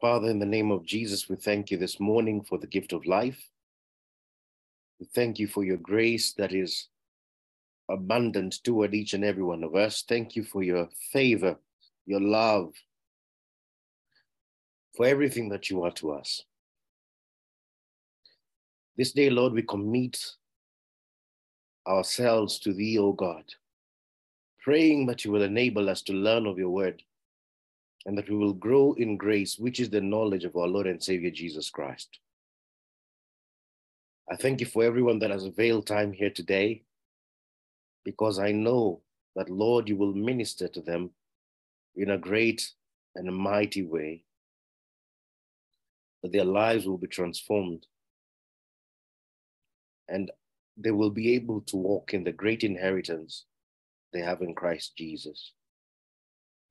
Father, in the name of Jesus, we thank you this morning for the gift of life. We thank you for your grace that is abundant toward each and every one of us. Thank you for your favor, your love, for everything that you are to us. This day, Lord, we commit ourselves to thee, O God, praying that you will enable us to learn of your word and that we will grow in grace, which is the knowledge of our Lord and Savior Jesus Christ. I thank you for everyone that has availed time here today, because I know that, Lord, you will minister to them in a great and a mighty way, that their lives will be transformed and they will be able to walk in the great inheritance they have in Christ Jesus.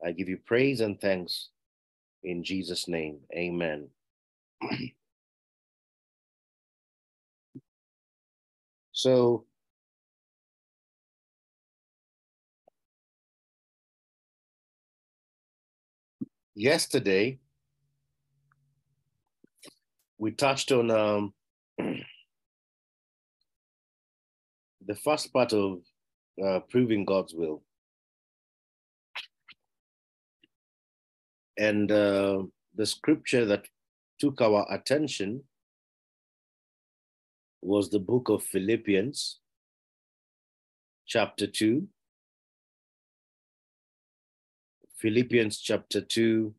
I give you praise and thanks in Jesus' name. Amen. so, yesterday, we touched on um, the first part of uh, proving God's will. And uh, the scripture that took our attention was the book of Philippians, chapter 2. Philippians chapter 2,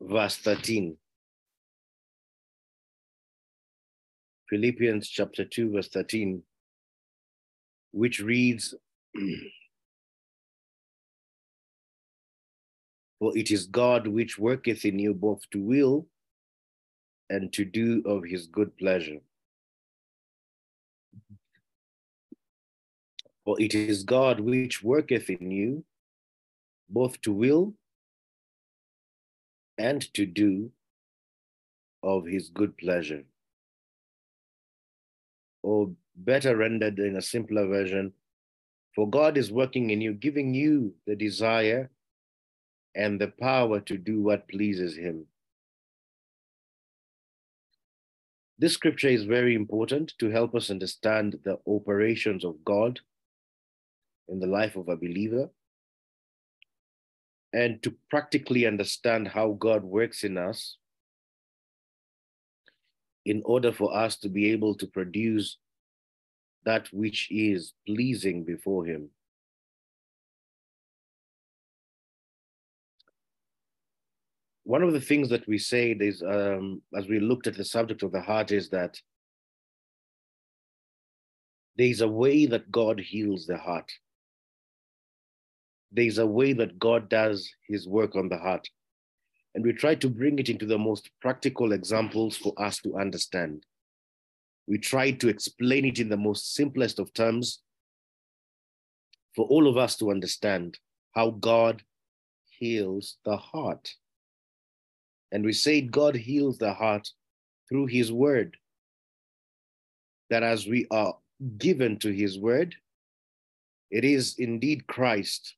verse 13. Philippians chapter 2, verse 13, which reads, For it is God which worketh in you both to will and to do of his good pleasure. For it is God which worketh in you both to will and to do of his good pleasure. Or better rendered in a simpler version, for God is working in you, giving you the desire and the power to do what pleases Him. This scripture is very important to help us understand the operations of God in the life of a believer and to practically understand how God works in us in order for us to be able to produce that which is pleasing before Him. One of the things that we say is, um, as we looked at the subject of the heart, is that there's a way that God heals the heart. There's a way that God does his work on the heart. And we try to bring it into the most practical examples for us to understand. We try to explain it in the most simplest of terms for all of us to understand how God heals the heart. And we say God heals the heart through his word. That as we are given to his word, it is indeed Christ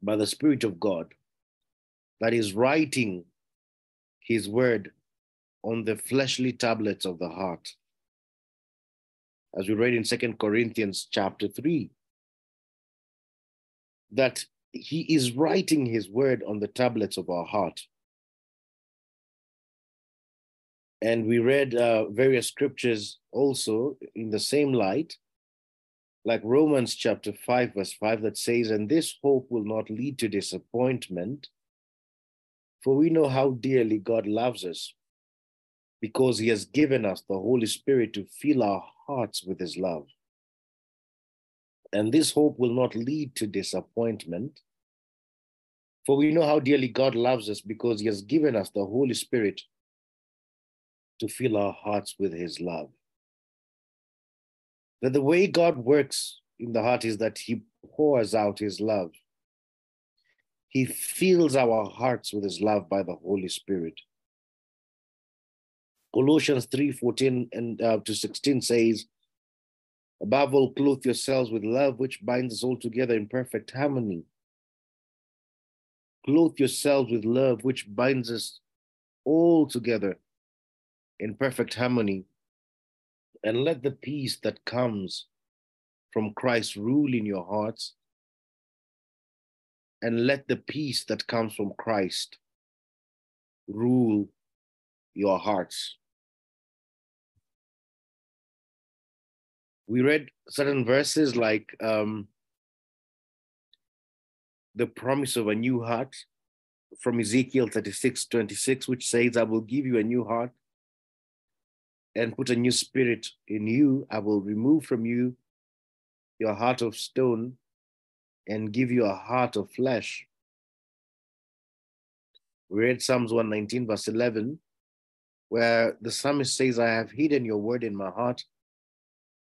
by the Spirit of God that is writing his word on the fleshly tablets of the heart. As we read in Second Corinthians chapter 3, that he is writing his word on the tablets of our heart. And we read uh, various scriptures also in the same light, like Romans chapter 5, verse 5, that says, And this hope will not lead to disappointment, for we know how dearly God loves us, because he has given us the Holy Spirit to fill our hearts with his love. And this hope will not lead to disappointment, for we know how dearly God loves us, because he has given us the Holy Spirit to fill our hearts with his love. That the way God works in the heart is that he pours out his love. He fills our hearts with his love by the Holy Spirit. Colossians 3 14 and uh, to 16 says, Above all, clothe yourselves with love, which binds us all together in perfect harmony. Clothe yourselves with love, which binds us all together in perfect harmony. And let the peace that comes from Christ rule in your hearts. And let the peace that comes from Christ rule your hearts. We read certain verses like um, the promise of a new heart from Ezekiel 36 26, which says, I will give you a new heart and put a new spirit in you. I will remove from you your heart of stone and give you a heart of flesh. We read Psalms 119, verse 11, where the psalmist says, I have hidden your word in my heart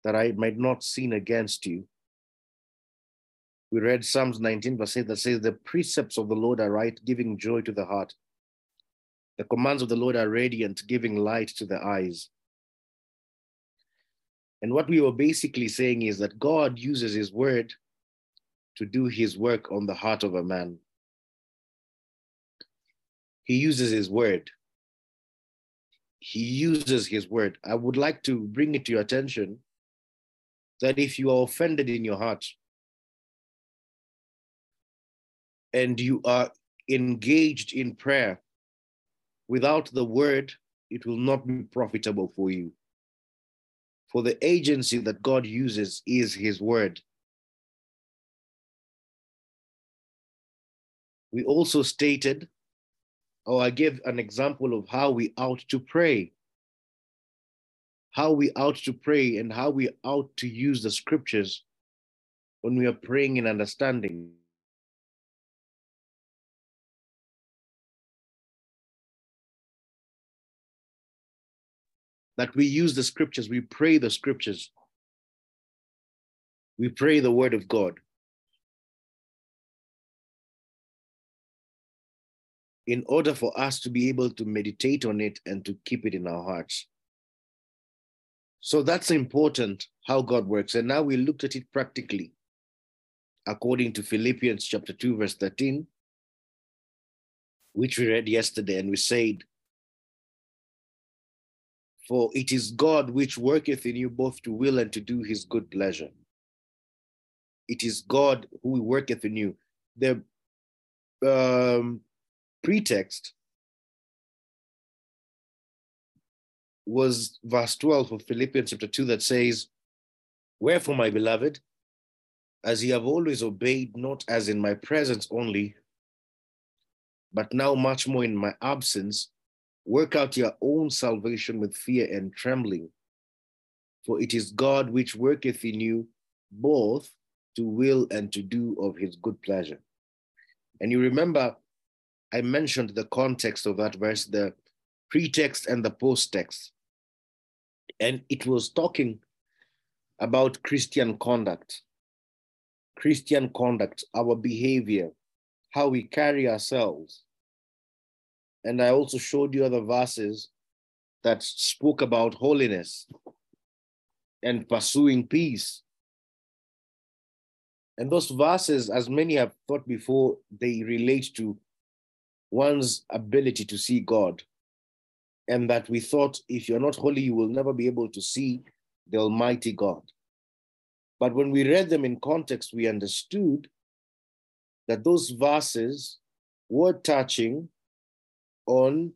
that I might not sin against you. We read Psalms 19, verse 8, that says, The precepts of the Lord are right, giving joy to the heart. The commands of the Lord are radiant, giving light to the eyes. And what we were basically saying is that God uses his word to do his work on the heart of a man. He uses his word. He uses his word. I would like to bring it to your attention that if you are offended in your heart and you are engaged in prayer without the word, it will not be profitable for you. For the agency that God uses is his word. We also stated, or I gave an example of how we ought to pray. How we ought to pray and how we ought to use the scriptures when we are praying in understanding. That we use the scriptures, we pray the scriptures, we pray the word of God. In order for us to be able to meditate on it and to keep it in our hearts. So that's important how God works. And now we looked at it practically according to Philippians chapter 2, verse 13, which we read yesterday, and we said, for it is God which worketh in you both to will and to do his good pleasure. It is God who worketh in you. The um, pretext was verse 12 of Philippians chapter 2 that says, Wherefore, my beloved, as ye have always obeyed, not as in my presence only, but now much more in my absence, Work out your own salvation with fear and trembling, for it is God which worketh in you both to will and to do of his good pleasure. And you remember, I mentioned the context of that verse, the pretext and the post text. And it was talking about Christian conduct, Christian conduct, our behavior, how we carry ourselves. And I also showed you other verses that spoke about holiness and pursuing peace. And those verses, as many have thought before, they relate to one's ability to see God. And that we thought if you're not holy, you will never be able to see the Almighty God. But when we read them in context, we understood that those verses were touching on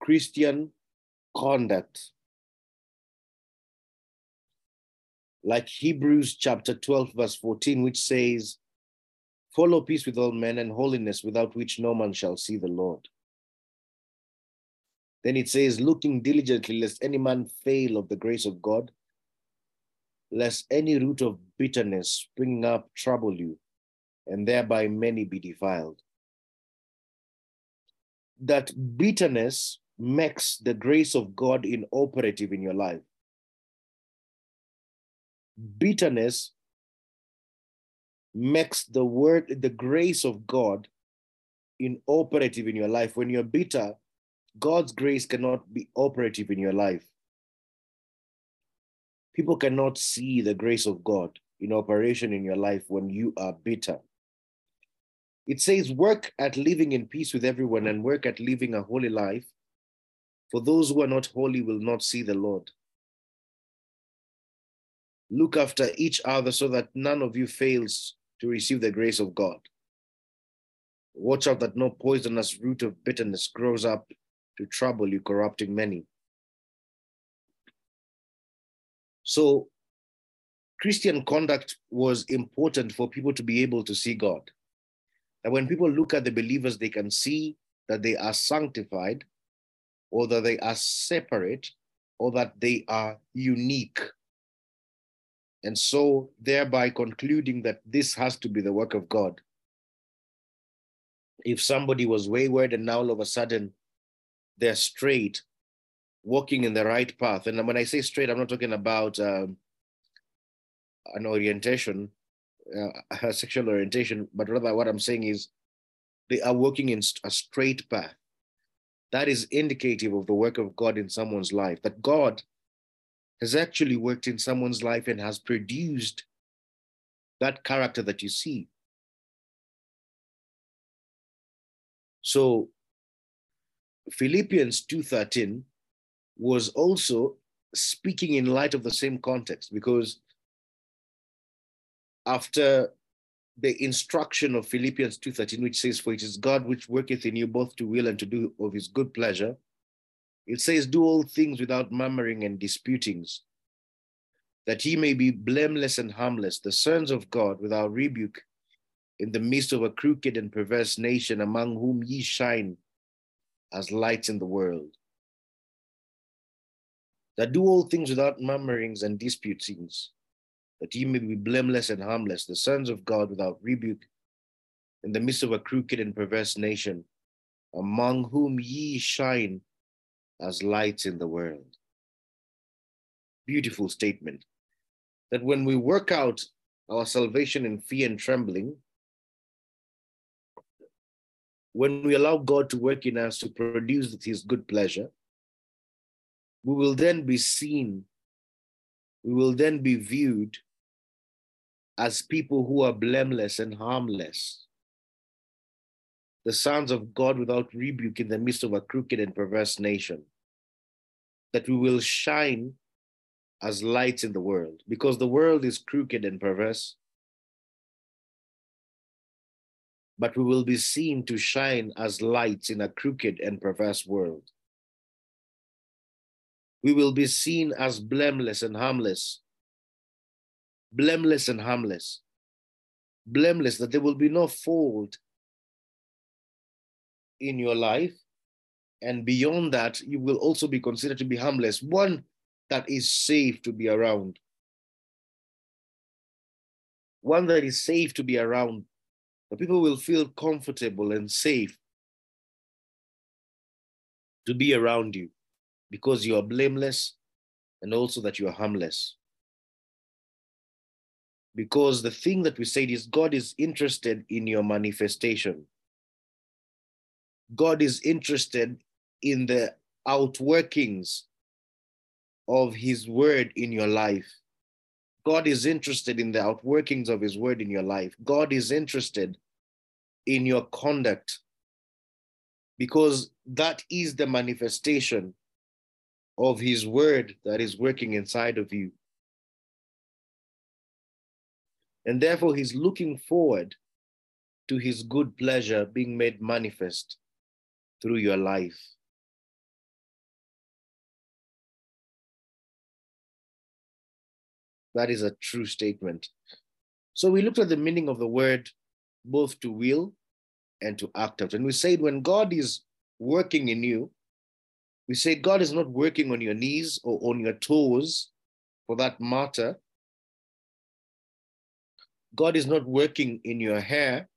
Christian conduct. Like Hebrews chapter 12, verse 14, which says, Follow peace with all men and holiness, without which no man shall see the Lord. Then it says, Looking diligently, lest any man fail of the grace of God, lest any root of bitterness spring up trouble you, and thereby many be defiled that bitterness makes the grace of God inoperative in your life. Bitterness makes the word, the grace of God inoperative in your life. When you're bitter, God's grace cannot be operative in your life. People cannot see the grace of God in operation in your life when you are bitter. It says, work at living in peace with everyone and work at living a holy life, for those who are not holy will not see the Lord. Look after each other so that none of you fails to receive the grace of God. Watch out that no poisonous root of bitterness grows up to trouble you, corrupting many. So, Christian conduct was important for people to be able to see God. That when people look at the believers, they can see that they are sanctified, or that they are separate, or that they are unique. And so, thereby concluding that this has to be the work of God. If somebody was wayward and now all of a sudden they're straight, walking in the right path. And when I say straight, I'm not talking about um, an orientation, uh, a sexual orientation, but rather what I'm saying is they are walking in a straight path. That is indicative of the work of God in someone's life, that God has actually worked in someone's life and has produced that character that you see. So Philippians 2:13 was also speaking in light of the same context because after the instruction of Philippians 2:13 which says for it is God which worketh in you both to will and to do of his good pleasure it says do all things without murmuring and disputings that ye may be blameless and harmless the sons of God without rebuke in the midst of a crooked and perverse nation among whom ye shine as lights in the world. That do all things without murmurings and disputings, that ye may be blameless and harmless, the sons of God without rebuke, in the midst of a crooked and perverse nation, among whom ye shine as lights in the world. Beautiful statement. That when we work out our salvation in fear and trembling, when we allow God to work in us to produce his good pleasure, we will then be seen, we will then be viewed as people who are blameless and harmless. The sons of God without rebuke in the midst of a crooked and perverse nation. That we will shine as lights in the world because the world is crooked and perverse. but we will be seen to shine as lights in a crooked and perverse world. We will be seen as blameless and harmless. Blameless and harmless. Blameless, that there will be no fault in your life. And beyond that, you will also be considered to be harmless, one that is safe to be around. One that is safe to be around the people will feel comfortable and safe to be around you because you are blameless and also that you are harmless. Because the thing that we said is God is interested in your manifestation. God is interested in the outworkings of his word in your life. God is interested in the outworkings of his word in your life. God is interested in your conduct because that is the manifestation of his word that is working inside of you. And therefore, he's looking forward to his good pleasure being made manifest through your life. That is a true statement. So we looked at the meaning of the word both to will and to act out. And we said when God is working in you, we say God is not working on your knees or on your toes for that matter. God is not working in your hair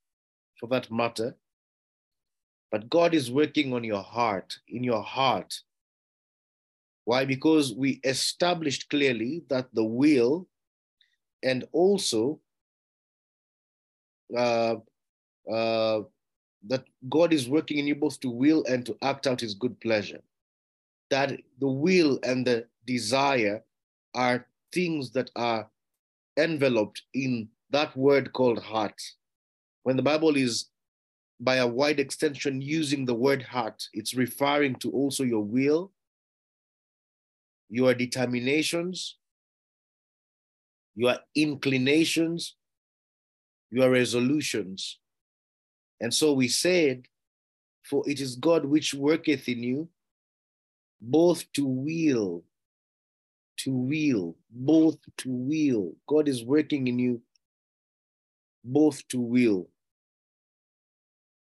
for that matter, but God is working on your heart, in your heart. Why? Because we established clearly that the will and also uh, uh, that God is working in you both to will and to act out his good pleasure. That the will and the desire are things that are enveloped in that word called heart. When the Bible is by a wide extension using the word heart. It's referring to also your will, your determinations, your inclinations, your resolutions. And so we said, For it is God which worketh in you, both to will, to will, both to will. God is working in you, both to will,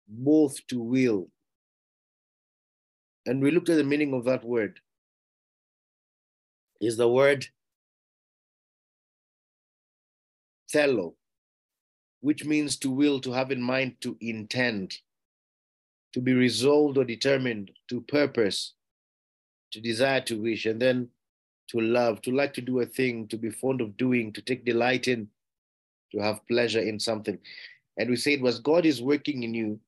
both to will. And we looked at the meaning of that word. Is the word thelo, which means to will, to have in mind, to intend, to be resolved or determined, to purpose, to desire to wish, and then to love, to like to do a thing, to be fond of doing, to take delight in, to have pleasure in something. And we say it was God is working in you.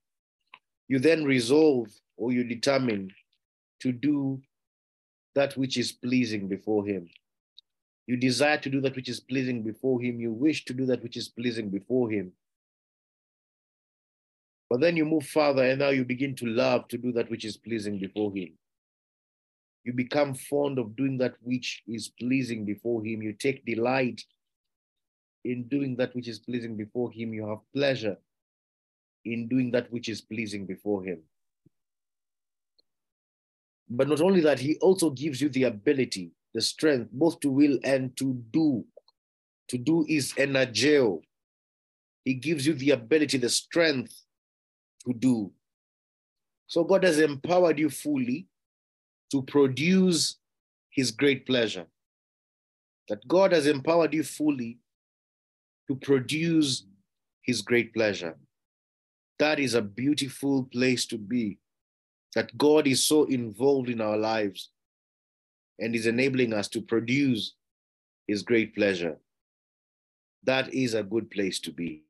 You then resolve or you determine to do that which is pleasing before Him. You desire to do that which is pleasing before Him. You wish to do that which is pleasing before Him. But then you move further and now you begin to love to do that which is pleasing before Him. You become fond of doing that which is pleasing before Him. You take delight in doing that which is pleasing before Him. You have pleasure in doing that which is pleasing before Him. But not only that, He also gives you the ability, the strength, both to will and to do. To do is energeo. He gives you the ability, the strength to do. So God has empowered you fully to produce his great pleasure. That God has empowered you fully to produce his great pleasure. That is a beautiful place to be. That God is so involved in our lives and is enabling us to produce his great pleasure. That is a good place to be.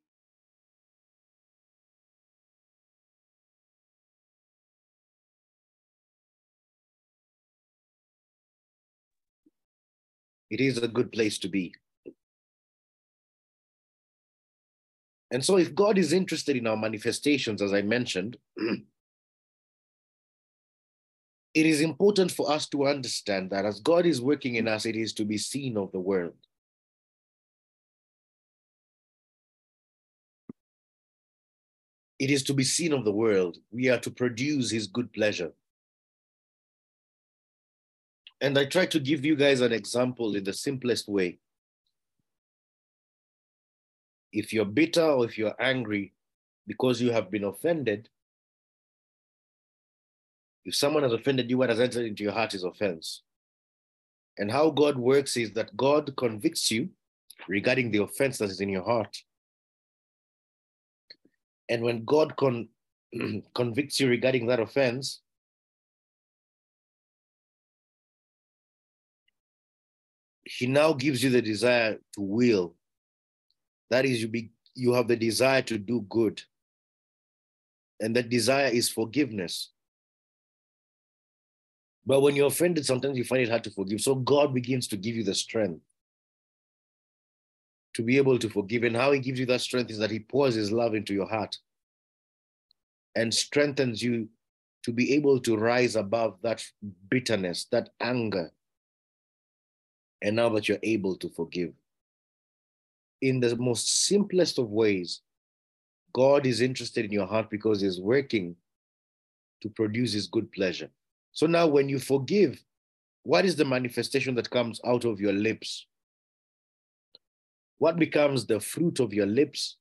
it is a good place to be. And so, if God is interested in our manifestations, as I mentioned, it is important for us to understand that as God is working in us, it is to be seen of the world. It is to be seen of the world. We are to produce his good pleasure. And I try to give you guys an example in the simplest way. If you're bitter or if you're angry because you have been offended, if someone has offended you, what has entered into your heart is offense. And how God works is that God convicts you regarding the offense that is in your heart. And when God con- convicts you regarding that offense, he now gives you the desire to will. That is, you be you have the desire to do good. And that desire is forgiveness. But when you're offended, sometimes you find it hard to forgive. So God begins to give you the strength to be able to forgive. And how he gives you that strength is that he pours his love into your heart and strengthens you to be able to rise above that bitterness, that anger, and now that you're able to forgive. In the most simplest of ways, God is interested in your heart because He's working to produce His good pleasure. So now, when you forgive, what is the manifestation that comes out of your lips? What becomes the fruit of your lips?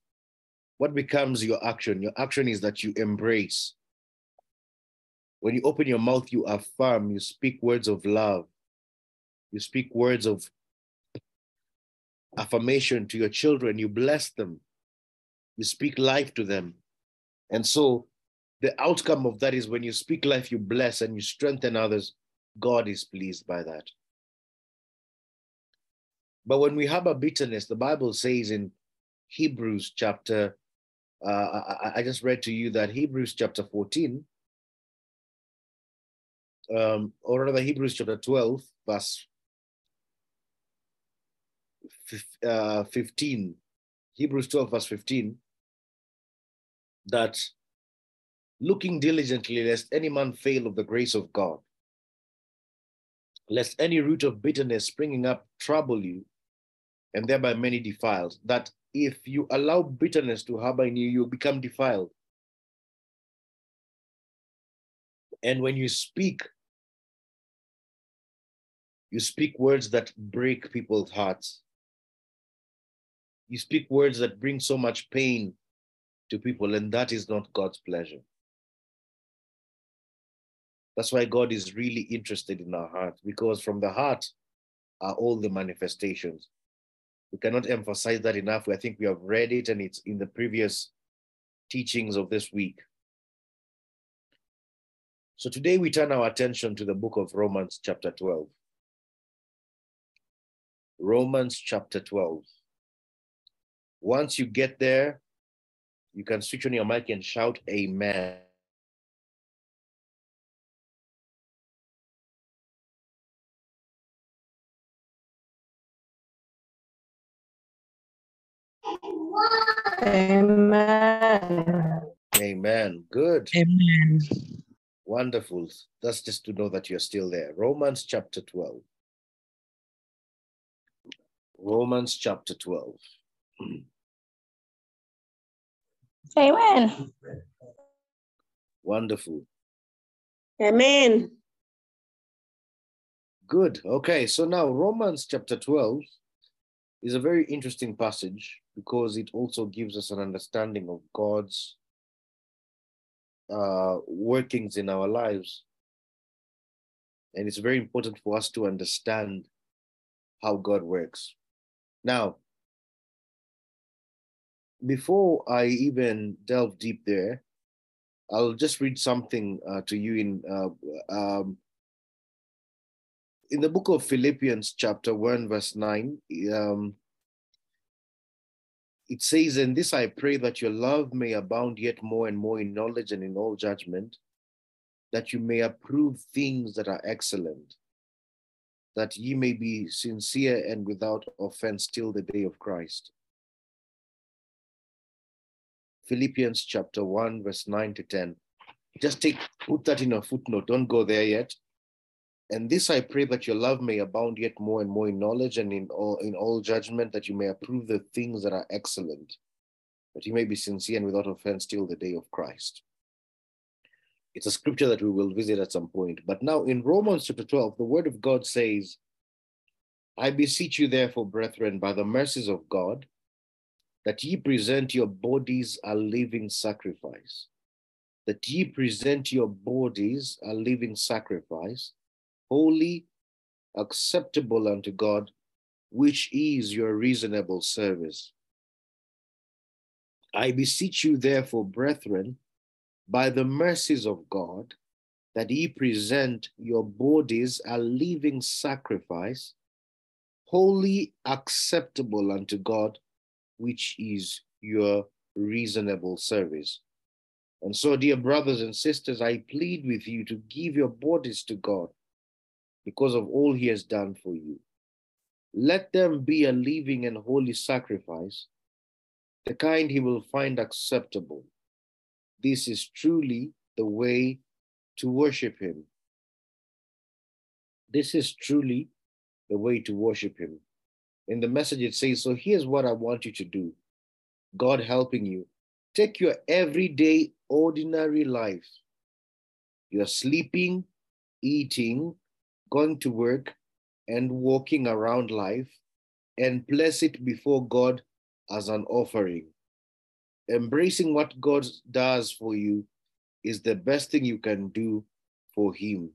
What becomes your action? Your action is that you embrace. When you open your mouth, you affirm, you speak words of love, you speak words of affirmation to your children, you bless them, you speak life to them. And so the outcome of that is when you speak life, you bless and you strengthen others, God is pleased by that. But when we have a bitterness, the Bible says in Hebrews chapter, uh, I, I, just read to you that Hebrews chapter 14, um, or rather Hebrews chapter 12, verse uh, 15, Hebrews 12, verse 15, that looking diligently lest any man fail of the grace of God, lest any root of bitterness springing up trouble you, and thereby many defiled, that if you allow bitterness to harbor in you, you become defiled. And when you speak, you speak words that break people's hearts. You speak words that bring so much pain to people, and that is not God's pleasure. That's why God is really interested in our heart, because from the heart are all the manifestations. We cannot emphasize that enough. I think we have read it, and it's in the previous teachings of this week. So today we turn our attention to the book of Romans, chapter 12. Romans chapter 12. Once you get there, you can switch on your mic and shout, Amen. Amen. Amen. Good. Amen. Wonderful. That's just to know that you're still there. Romans chapter 12. Romans chapter 12. Amen. Wonderful. Amen. Good. Okay, so now Romans chapter 12 is a very interesting passage because it also gives us an understanding of God's uh, workings in our lives. And it's very important for us to understand how God works. Now, before I even delve deep there, I'll just read something uh, to you in uh, um, in the book of Philippians, chapter one, verse nine. Um, it says, "And this I pray that your love may abound yet more and more in knowledge and in all judgment, that you may approve things that are excellent, that ye may be sincere and without offense till the day of Christ." Philippians chapter 1, verse 9 to 10. Just take put that in a footnote. Don't go there yet. And this I pray that your love may abound yet more and more in knowledge and in all in all judgment, that you may approve the things that are excellent, that you may be sincere and without offense till the day of Christ. It's a scripture that we will visit at some point. But now in Romans chapter 12, the word of God says, I beseech you, therefore, brethren, by the mercies of God, that ye present your bodies a living sacrifice, that ye present your bodies a living sacrifice, holy, acceptable unto God, which is your reasonable service. I beseech you, therefore, brethren, by the mercies of God, that ye present your bodies a living sacrifice, holy, acceptable unto God, which is your reasonable service. And so, dear brothers and sisters, I plead with you to give your bodies to God because of all he has done for you. Let them be a living and holy sacrifice, the kind he will find acceptable. This is truly the way to worship him. This is truly the way to worship him. In the message, it says, So here's what I want you to do God helping you. Take your everyday, ordinary life. You're sleeping, eating, going to work, and walking around life, and place it before God as an offering. Embracing what God does for you is the best thing you can do for Him.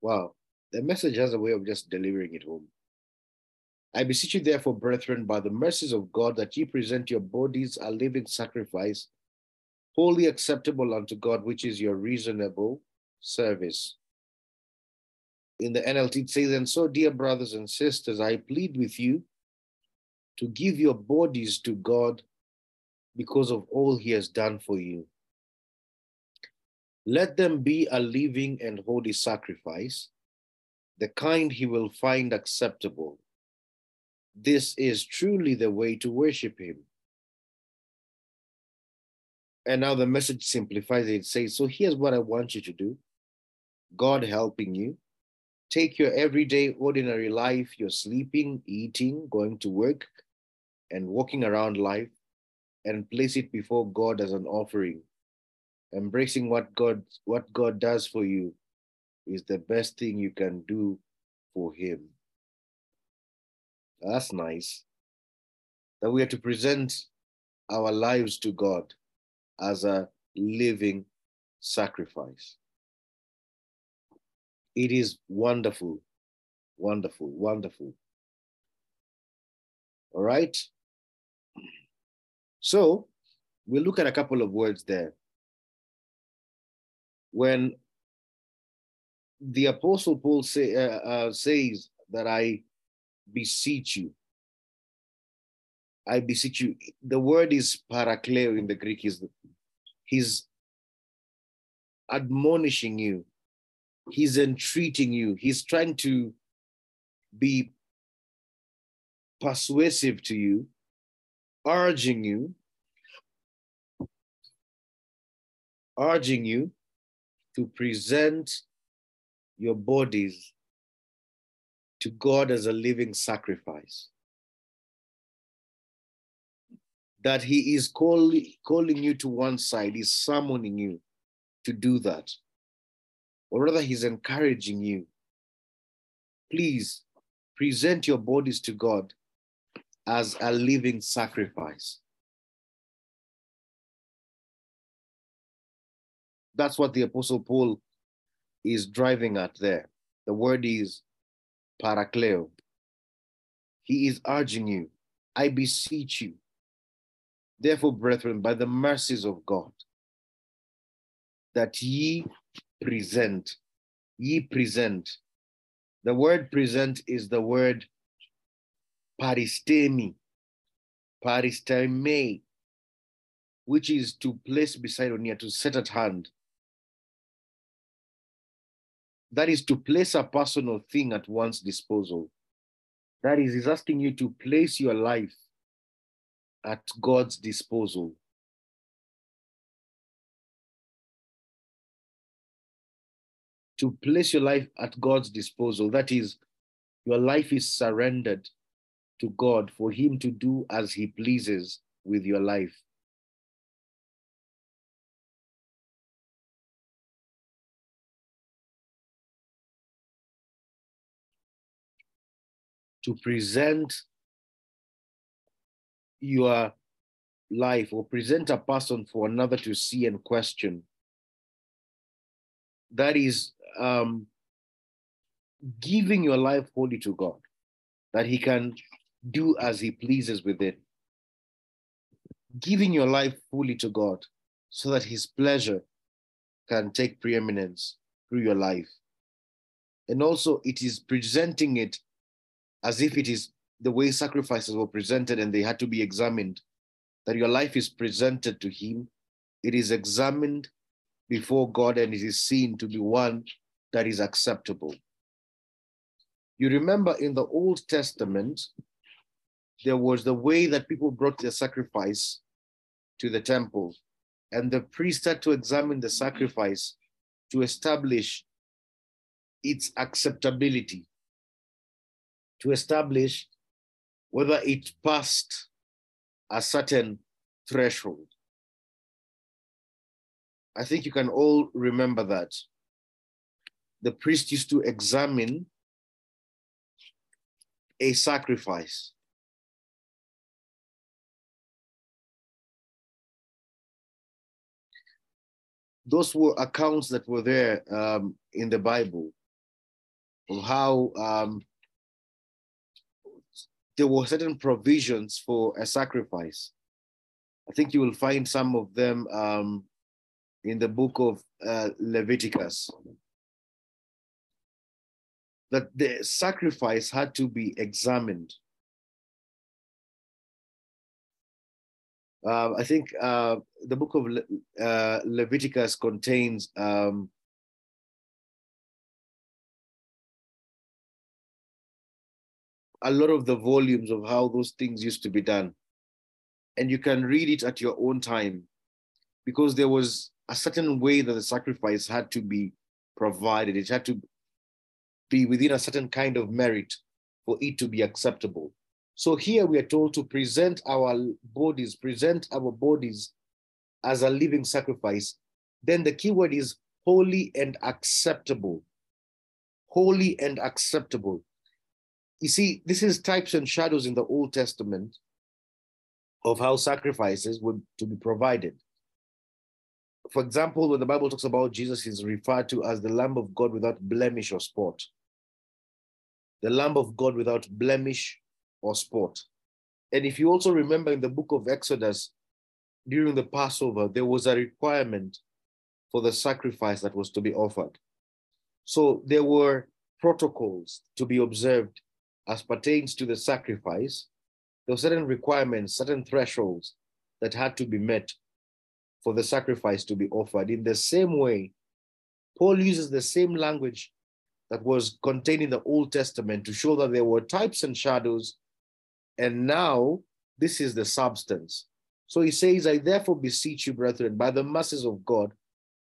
Wow, the message has a way of just delivering it home. I beseech you, therefore, brethren, by the mercies of God, that ye present your bodies a living sacrifice, wholly acceptable unto God, which is your reasonable service. In the NLT, it says, And so, dear brothers and sisters, I plead with you to give your bodies to God because of all he has done for you. Let them be a living and holy sacrifice, the kind he will find acceptable. This is truly the way to worship him. And now the message simplifies it. It says, So here's what I want you to do God helping you. Take your everyday, ordinary life, you're sleeping, eating, going to work, and walking around life, and place it before God as an offering. Embracing what God, what God does for you is the best thing you can do for Him. That's nice. That we are to present our lives to God as a living sacrifice. It is wonderful, wonderful, wonderful. All right. So we'll look at a couple of words there. When the Apostle Paul say, uh, uh, says that I beseech you, I beseech you. The word is parakleo in the Greek. Is he's admonishing you. He's entreating you. He's trying to be persuasive to you, urging you, urging you to present your bodies to God as a living sacrifice. That He is calling, calling you to one side, He's summoning you to do that. Or rather, He's encouraging you. Please present your bodies to God as a living sacrifice. That's what the Apostle Paul is driving at there. The word is parakleo. He is urging you, I beseech you. Therefore, brethren, by the mercies of God, that ye present, ye present. The word present is the word paristemi, paristeme, which is to place beside or near, to set at hand. That is to place a person or thing at one's disposal. That is, he's asking you to place your life at God's disposal. To place your life at God's disposal. That is, your life is surrendered to God for Him to do as He pleases with your life. To present your life or present a person for another to see and question. That is um, giving your life wholly to God, that He can do as He pleases with it. Giving your life fully to God so that His pleasure can take preeminence through your life. And also, it is presenting it as if it is the way sacrifices were presented and they had to be examined, that your life is presented to Him, it is examined before God, and it is seen to be one that is acceptable. You remember in the Old Testament, there was the way that people brought their sacrifice to the temple, and the priest had to examine the sacrifice to establish its acceptability, to establish whether it passed a certain threshold. I think you can all remember that. The priest used to examine a sacrifice. Those were accounts that were there um, in the Bible of how um, there were certain provisions for a sacrifice. I think you will find some of them um, in the book of uh, Leviticus. That the sacrifice had to be examined. Uh, I think uh, the book of Le uh, Leviticus contains um, a lot of the volumes of how those things used to be done. And you can read it at your own time. because there was a certain way that the sacrifice had to be provided. It had to be within a certain kind of merit for it to be acceptable. So here we are told to present our bodies, present our bodies as a living sacrifice. Then the key word is holy and acceptable. Holy and acceptable. You see, this is types and shadows in the Old Testament of how sacrifices would to be provided. For example, when the Bible talks about Jesus, he's referred to as the Lamb of God without blemish or spot. The Lamb of God without blemish or spot. And if you also remember in the book of Exodus, during the Passover, there was a requirement for the sacrifice that was to be offered. So there were protocols to be observed as pertains to the sacrifice. There were certain requirements, certain thresholds that had to be met for the sacrifice to be offered. In the same way, Paul uses the same language that was contained in the Old Testament to show that there were types and shadows, and now this is the substance. So he says, I therefore beseech you, brethren, by the mercies of God,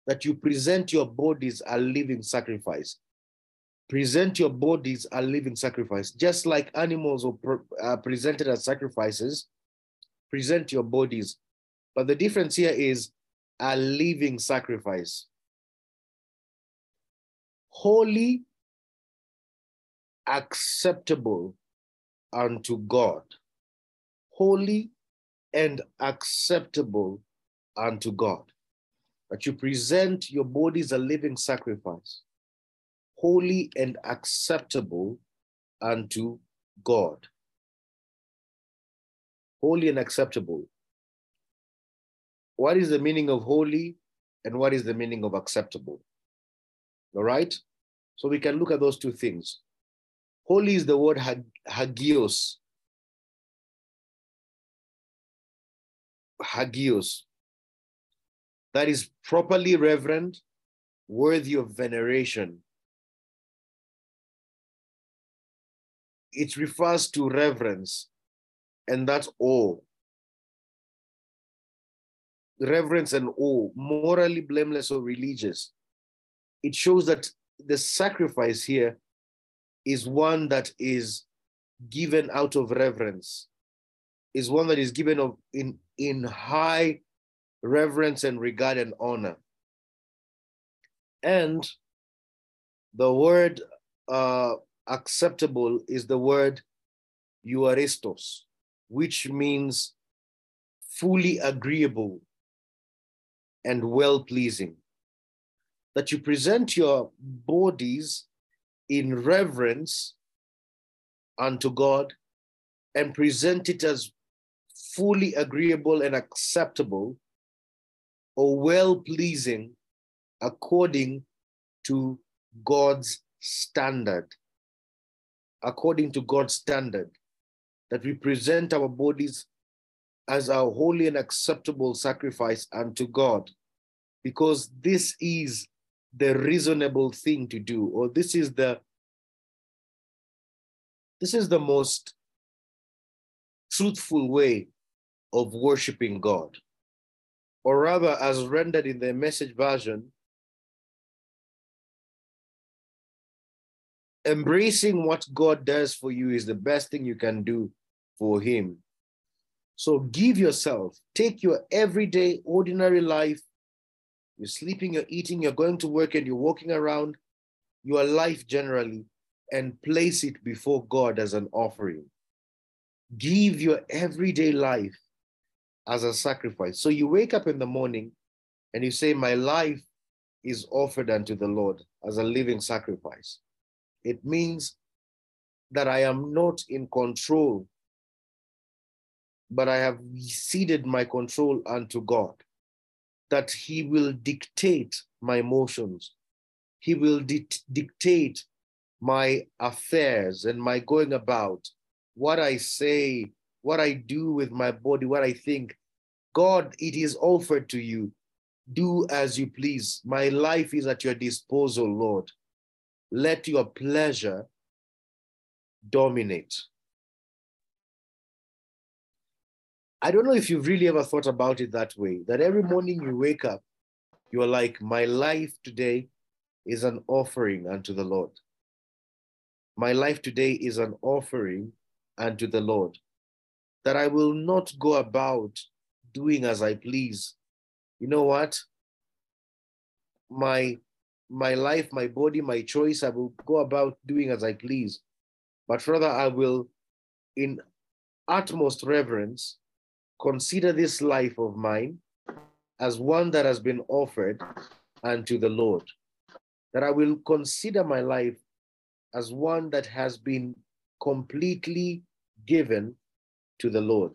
that you present your bodies a living sacrifice. Present your bodies a living sacrifice. Just like animals are uh, presented as sacrifices, present your bodies. But the difference here is a living sacrifice. Holy, acceptable unto God. Holy and acceptable unto God. That you present your body as a living sacrifice, holy and acceptable unto God. Holy and acceptable. What is the meaning of holy and what is the meaning of acceptable? All right? So we can look at those two things. Holy is the word hagios, hagios, that is properly reverent, worthy of veneration. It refers to reverence, and that's awe. Reverence and awe, morally blameless or religious. It shows that the sacrifice here is one that is given out of reverence, is one that is given of in in high reverence and regard and honor. And the word uh, acceptable is the word euaristos, which means fully agreeable and well pleasing. That you present your bodies in reverence unto God and present it as fully agreeable and acceptable or well pleasing according to God's standard. According to God's standard, that we present our bodies as our holy and acceptable sacrifice unto God, because this is the reasonable thing to do, or this is the this is the most truthful way of worshiping God. Or rather, as rendered in the message version, embracing what God does for you is the best thing you can do for Him. So give yourself, take your everyday, ordinary life. You're sleeping, you're eating, you're going to work, and you're walking around, your life generally, and place it before God as an offering. Give your everyday life as a sacrifice. So you wake up in the morning and you say, My life is offered unto the Lord as a living sacrifice. It means that I am not in control, but I have ceded my control unto God, that He will dictate my emotions, He will di- dictate my affairs and my going about, what I say, what I do with my body, what I think. God, it is offered to you. Do as you please. My life is at your disposal, Lord. Let your pleasure dominate. I don't know if you've really ever thought about it that way, that every morning you wake up, you're like, my life today is an offering unto the Lord. My life today is an offering unto the Lord. That I will not go about doing as I please. You know what? My my life, my body, my choice, I will go about doing as I please. But rather, I will, in utmost reverence, consider this life of mine as one that has been offered unto the Lord. That I will consider my life as one that has been completely given to the Lord.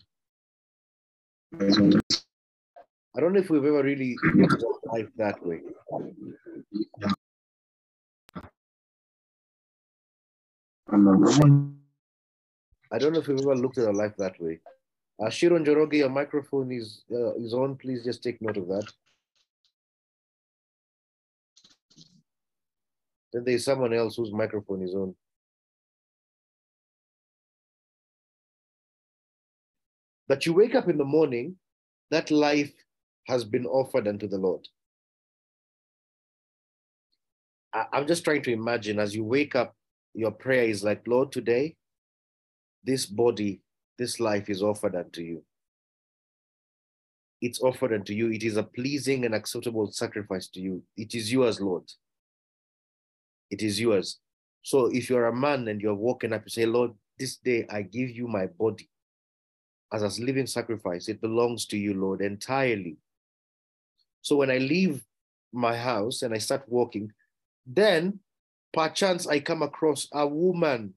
I don't know if we've ever really looked at life that way. I don't know if we've ever looked at our life that way. Uh, Shiron Njoroge, your microphone is uh, is on. Please just take note of that. Then there's someone else whose microphone is on. That you wake up in the morning, that life has been offered unto the Lord. I'm just trying to imagine as you wake up, your prayer is like, Lord, today, this body, this life is offered unto you. It's offered unto you. It is a pleasing and acceptable sacrifice to you. It is yours, Lord. It is yours. So if you're a man and you're walking up, you say, Lord, this day I give you my body as a living sacrifice. It belongs to you, Lord, entirely. So when I leave my house and I start walking, then perchance I come across a woman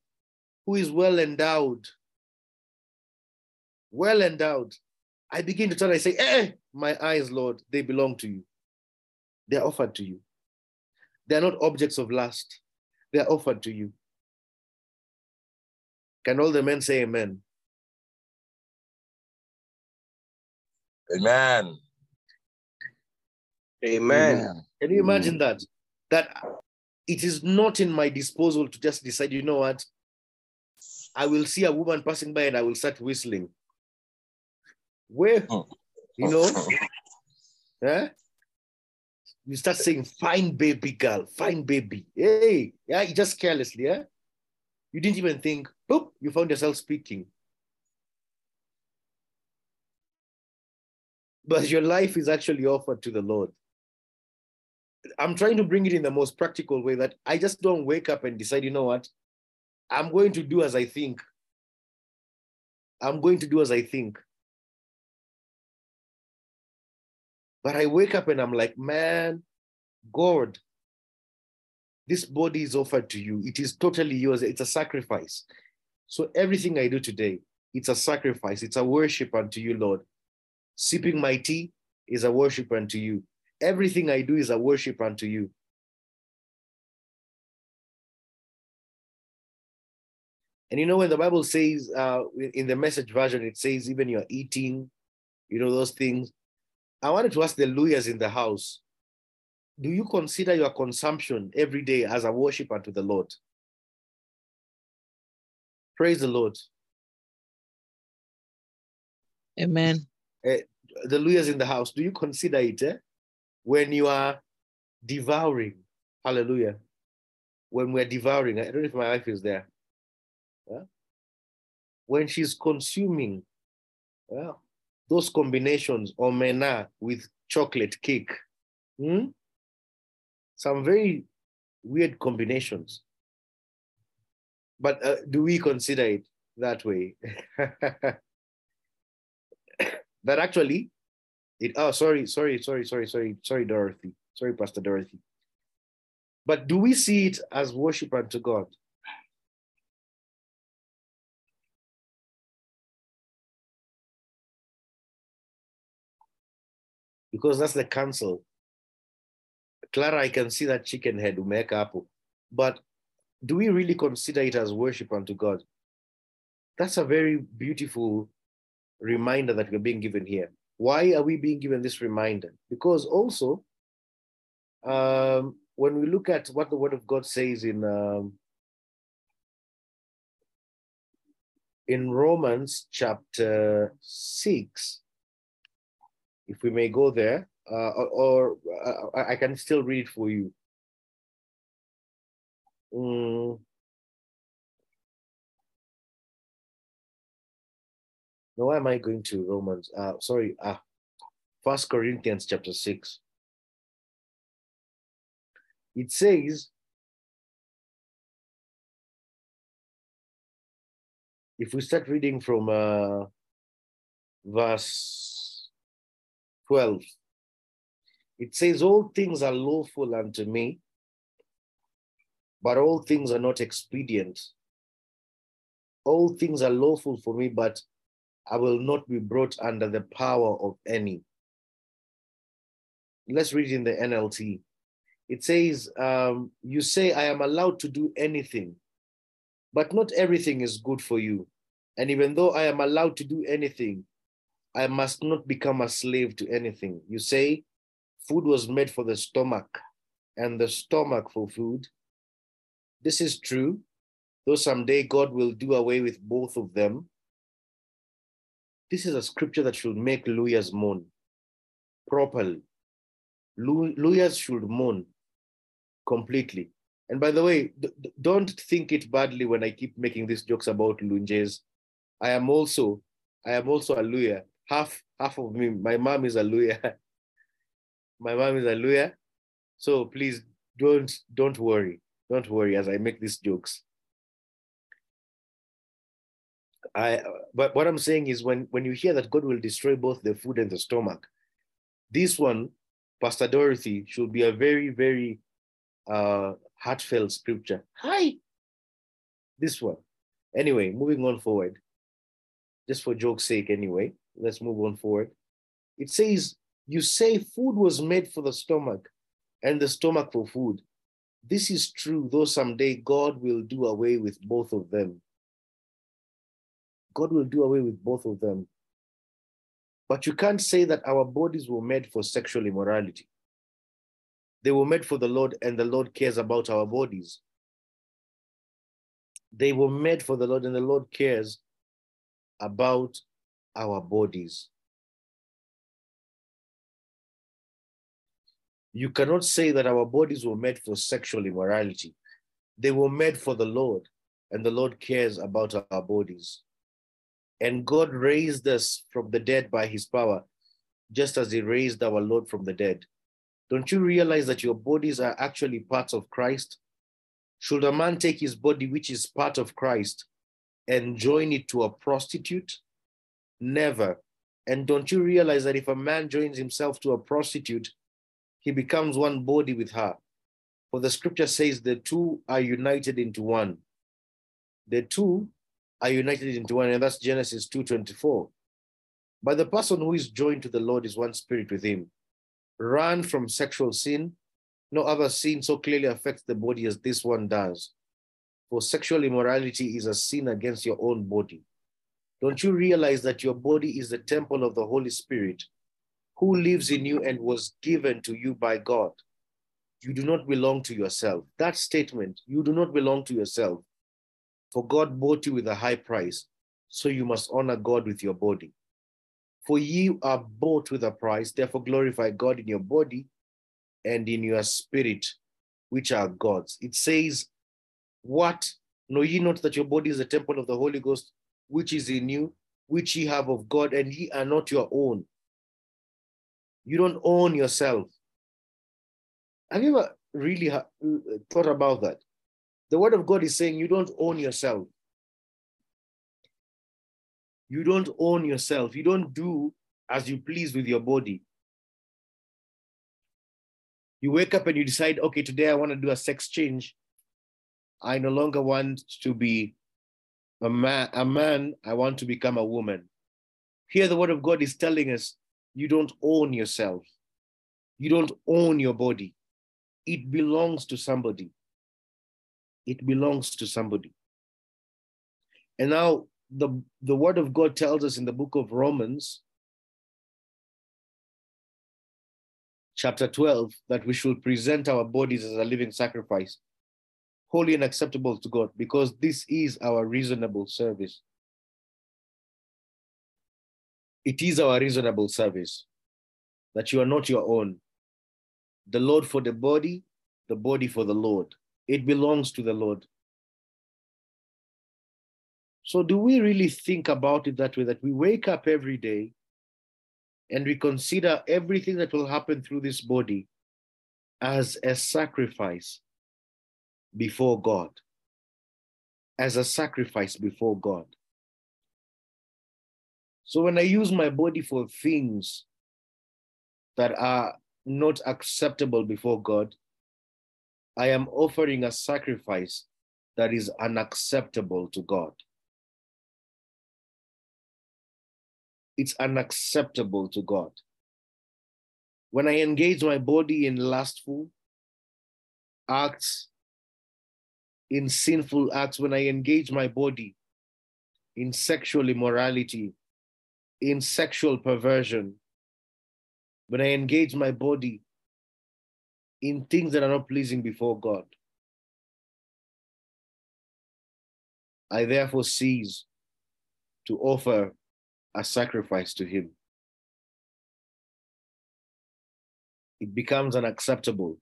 who is well endowed. Well endowed. I begin to turn, I say, eh, my eyes, Lord, they belong to you. They're offered to you. They're not objects of lust. They're offered to you. Can all the men say amen? Amen. Amen. Can you imagine mm. that? That it is not in my disposal to just decide, you know what? I will see a woman passing by and I will start whistling. Where, oh. you know, yeah? Oh. Eh? You start saying, fine baby girl, fine baby. Hey, yeah, you just carelessly, yeah? You didn't even think, boop, you found yourself speaking. But your life is actually offered to the Lord. I'm trying to bring it in the most practical way that I just don't wake up and decide, you know what? I'm going to do as I think. I'm going to do as I think. But I wake up and I'm like, man, God, this body is offered to you. It is totally yours. It's a sacrifice. So everything I do today, it's a sacrifice. It's a worship unto you, Lord. Sipping my tea is a worship unto you. Everything I do is a worship unto you. And you know, when the Bible says, uh, in the message version, it says, even you're eating, you know, those things. I wanted to ask the Luos in the house do you consider your consumption every day as a worship unto the Lord? Praise the Lord. Amen. Uh, the Luos in the house, do you consider it eh? When you are devouring? Hallelujah. When we're devouring, I don't know if my wife is there. Yeah? When she's consuming yeah, those combinations, omena with chocolate cake, hmm? some very weird combinations. But uh, do we consider it that way? that actually, it, oh, sorry, sorry, sorry, sorry, sorry, sorry, Dorothy. Sorry, Pastor Dorothy. But do we see it as worship unto God? Because that's the counsel Clara, I can see that chicken head, umeka hapo. But do we really consider it as worship unto God? That's a very beautiful reminder that we're being given here. Why are we being given this reminder? Because also, um, when we look at what the Word of God says in um, in Romans chapter 6, if we may go there, uh, or, or uh, I can still read for you. Mm. Now, why am I going to Romans? Uh, sorry, uh, First Corinthians chapter 6. It says, if we start reading from uh, verse 12, it says, All things are lawful unto me, but all things are not expedient. All things are lawful for me, but I will not be brought under the power of any. Let's read in the NLT. It says, um, You say, I am allowed to do anything, but not everything is good for you. And even though I am allowed to do anything, I must not become a slave to anything. You say, Food was made for the stomach, and the stomach for food. This is true, though someday God will do away with both of them. This is a scripture that should make Luos mourn properly. Luos should mourn completely. And by the way, don't think it badly when I keep making these jokes about lunges. I am also, I am also a Luo. Half, half of me, my mom is a Luo. my mom is a Luo. So please don't, don't worry. Don't worry as I make these jokes. I, but what I'm saying is when, when you hear that God will destroy both the food and the stomach, this one, Pastor Dorothy, should be a very, very uh, heartfelt scripture. Hi. This one. Anyway, moving on forward. Just for joke's sake, anyway, let's move on forward. It says, You say food was made for the stomach and the stomach for food. This is true, though someday God will do away with both of them. God will do away with both of them. But you can't say that our bodies were made for sexual immorality. They were made for the Lord, and the Lord cares about our bodies. They were made for the Lord, and the Lord cares about our bodies. You cannot say that our bodies were made for sexual immorality. They were made for the Lord, and the Lord cares about our bodies. And God raised us from the dead by his power, just as he raised our Lord from the dead. Don't you realize that your bodies are actually parts of Christ? Should a man take his body, which is part of Christ, and join it to a prostitute? Never. And don't you realize that if a man joins himself to a prostitute, he becomes one body with her. For the scripture says the two are united into one. The two are united into one, and that's Genesis 2:24. But the person who is joined to the Lord is one spirit with him. Run from sexual sin. No other sin so clearly affects the body as this one does. For sexual immorality is a sin against your own body. Don't you realize that your body is the temple of the Holy Spirit who lives in you and was given to you by God. You do not belong to yourself. That statement, you do not belong to yourself. For God bought you with a high price, so you must honor God with your body. For you are bought with a price, therefore glorify God in your body and in your spirit, which are God's. It says, What? Know ye not that your body is the temple of the Holy Ghost, which is in you, which ye have of God, and ye are not your own? You don't own yourself. Have you ever really thought about that? The word of God is saying you don't own yourself. You don't own yourself. You don't do as you please with your body. You wake up and you decide, okay, today I want to do a sex change. I no longer want to be a man, a man, I want to become a woman. Here, the word of God is telling us you don't own yourself. You don't own your body. It belongs to somebody. It belongs to somebody. And now the, the word of God tells us in the book of Romans, chapter 12, that we should present our bodies as a living sacrifice, holy and acceptable to God, because this is our reasonable service. It is our reasonable service that you are not your own. The Lord for the body, the body for the Lord. It belongs to the Lord. So, do we really think about it that way? That we wake up every day and we consider everything that will happen through this body as a sacrifice before God, as a sacrifice before God. So when I use my body for things that are not acceptable before God, I am offering a sacrifice that is unacceptable to God. It's unacceptable to God. When I engage my body in lustful acts, in sinful acts, when I engage my body in sexual immorality, in sexual perversion, when I engage my body in things that are not pleasing before God, I therefore cease to offer a sacrifice to Him. It becomes unacceptable.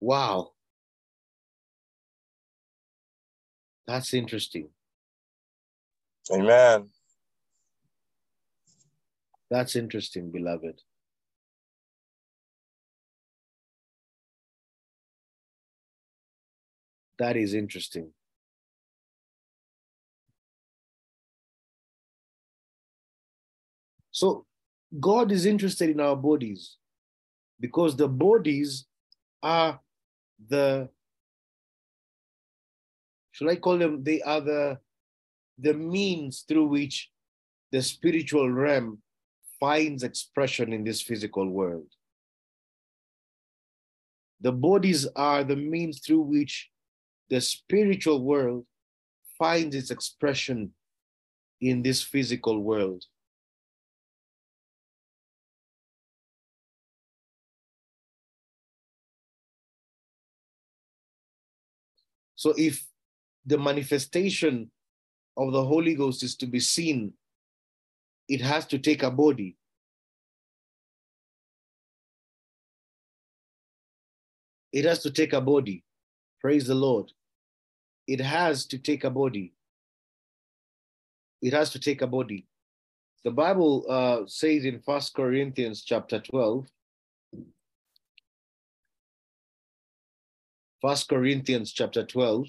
Wow. That's interesting. Amen. That's interesting, beloved. That is interesting. So, God is interested in our bodies because the bodies are the should I call them, they are the, the means through which the spiritual realm finds expression in this physical world. The bodies are the means through which the spiritual world finds its expression in this physical world. So if the manifestation of the Holy Ghost is to be seen, it has to take a body. It has to take a body. Praise the Lord. It has to take a body. It has to take a body. The Bible uh, says in First Corinthians chapter 12, First Corinthians chapter 12,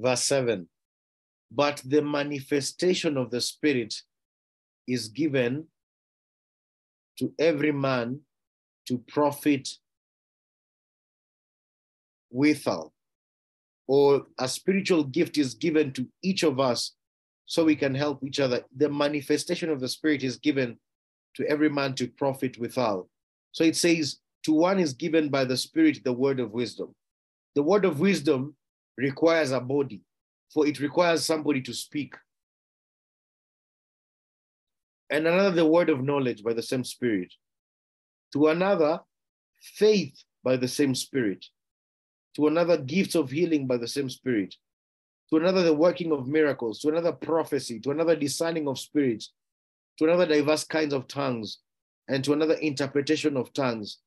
verse 7 but the manifestation of the spirit is given to every man to profit withal or a spiritual gift is given to each of us so we can help each other. The manifestation of the spirit is given to every man to profit withal so it says to one is given by the spirit the word of wisdom. The word of wisdom requires a body, for it requires somebody to speak. And another, the word of knowledge by the same Spirit. To another, faith by the same Spirit. To another, gifts of healing by the same Spirit. To another, the working of miracles. To another, prophecy. To another, discerning of spirits. To another, diverse kinds of tongues. And to another, interpretation of tongues.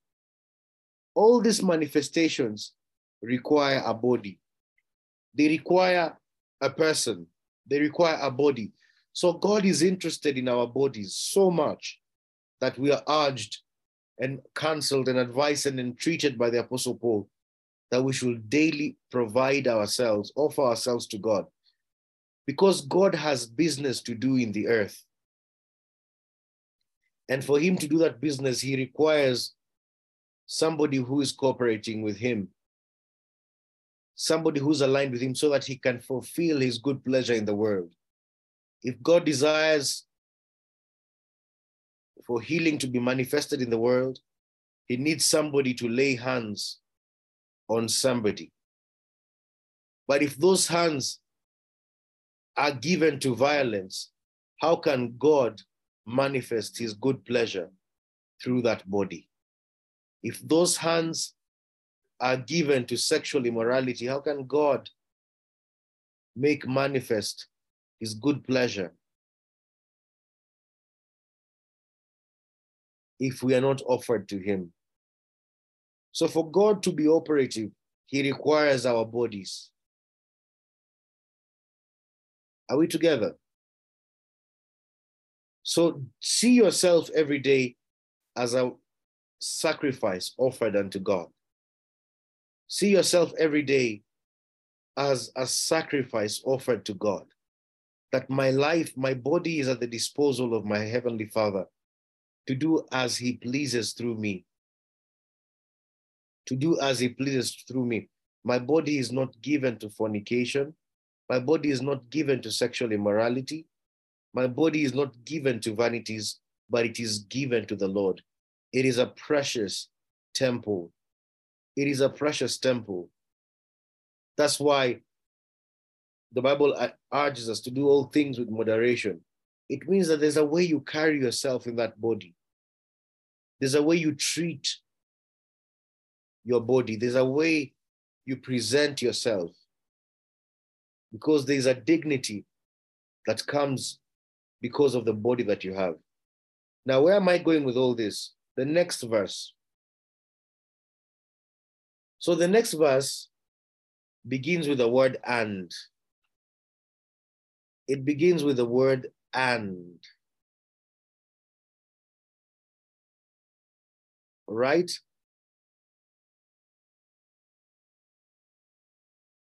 All these manifestations require a body they require a person, they require a body. So God is interested in our bodies so much that we are urged and counseled and advised and entreated by the Apostle Paul that we should daily provide ourselves, offer ourselves to God, because God has business to do in the earth. And for him to do that business, he requires somebody who is cooperating with him somebody who's aligned with him so that he can fulfill his good pleasure in the world. If God desires for healing to be manifested in the world, he needs somebody to lay hands on somebody. But if those hands are given to violence, how can God manifest his good pleasure through that body? If those hands are given to sexual immorality, how can God make manifest his good pleasure if we are not offered to him? So, for God to be operative, he requires our bodies. Are we together? So see yourself every day as a sacrifice offered unto God. See yourself every day as a sacrifice offered to God. That my life, my body is at the disposal of my Heavenly Father to do as He pleases through me. To do as He pleases through me. My body is not given to fornication. My body is not given to sexual immorality. My body is not given to vanities, but it is given to the Lord. It is a precious temple. It is a precious temple. That's why the Bible urges us to do all things with moderation. It means that there's a way you carry yourself in that body. There's a way you treat your body. There's a way you present yourself. Because there's a dignity that comes because of the body that you have. Now, where am I going with all this? The next verse. So the next verse begins with the word and. It begins with the word and. Right?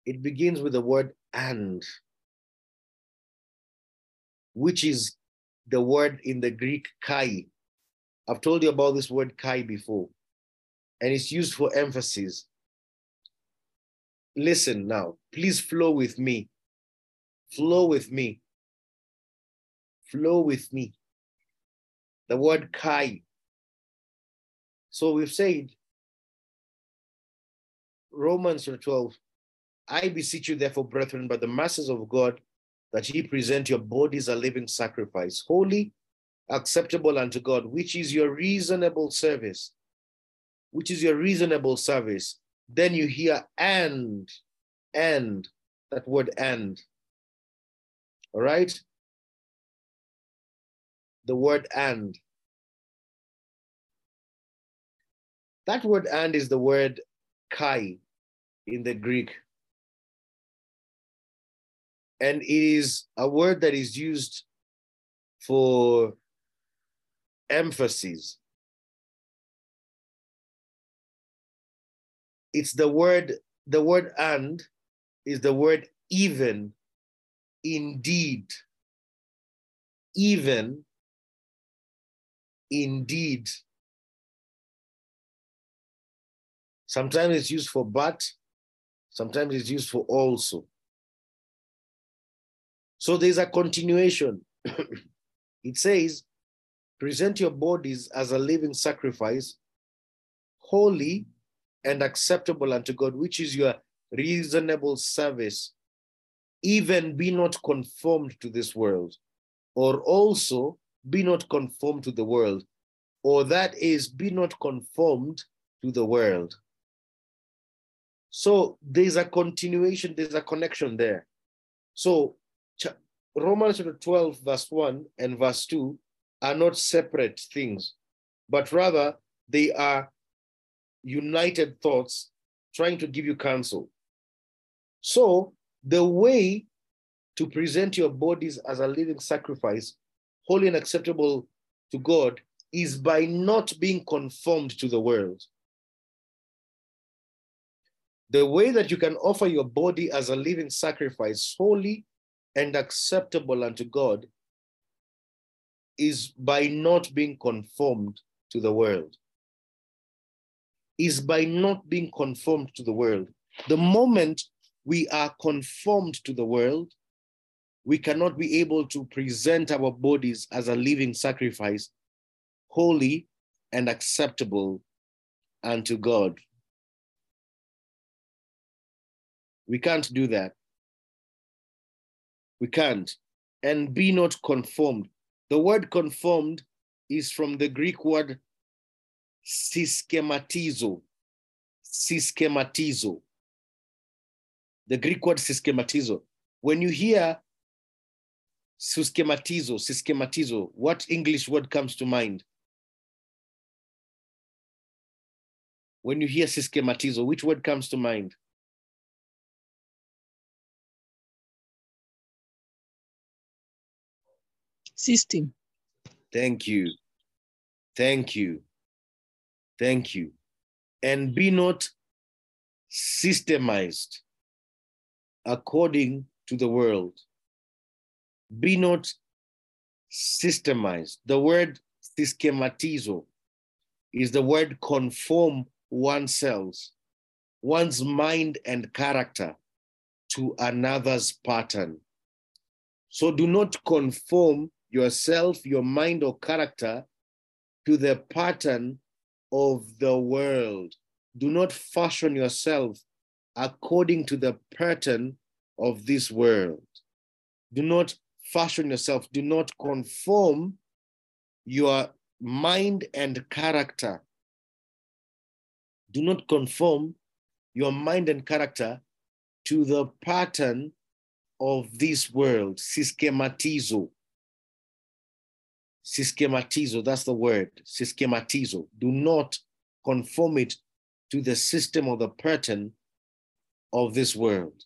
It begins with the word and which is the word in the Greek kai. I've told you about this word kai before, and it's used for emphasis. Listen now, please flow with me. Flow with me. Flow with me. The word kai. So we've said, Romans 12, I beseech you, therefore, brethren, by the masses of God, that ye present your bodies a living sacrifice, holy, acceptable unto God, which is your reasonable service. Which is your reasonable service. Then you hear and, and, that word and. All right? The word and. That word and is the word kai in the Greek and it is a word that is used for emphasis. It's the word, the word and is the word even, indeed, even, indeed. Sometimes it's used for but, sometimes it's used for also. So there's a continuation. it says, present your bodies as a living sacrifice, holy and acceptable unto God, which is your reasonable service. Even be not conformed to this world, or also be not conformed to the world, or that is, be not conformed to the world. So there's a continuation, there's a connection there. So Romans chapter 12, verse 1 and verse 2 are not separate things, but rather they are united thoughts trying to give you counsel. So, the way to present your bodies as a living sacrifice, holy and acceptable to God, is by not being conformed to the world. The way that you can offer your body as a living sacrifice, holy and acceptable unto God is by not being conformed to the world. Is by not being conformed to the world. The moment we are conformed to the world, we cannot be able to present our bodies as a living sacrifice, holy and acceptable unto God. We can't do that. We can't. and be not conformed. The word conformed is from the Greek word syschematizo. Syschematizo. The Greek word syschematizo. When you hear syschematizo, syschematizo, what English word comes to mind? When you hear syschematizo, which word comes to mind? System. Thank you. Thank you. Thank you. And be not systemized according to the world. Be not systemized. The word systematizo is the word conform oneself, one's mind and character to another's pattern. So do not conform yourself, your mind, or character to the pattern of the world. Do not fashion yourself according to the pattern of this world. Do not fashion yourself, do not conform your mind and character. Do not conform your mind and character to the pattern of this world, systematizo. Systematizo, that's the word, systematizo. Do not conform it to the system or the pattern of this world.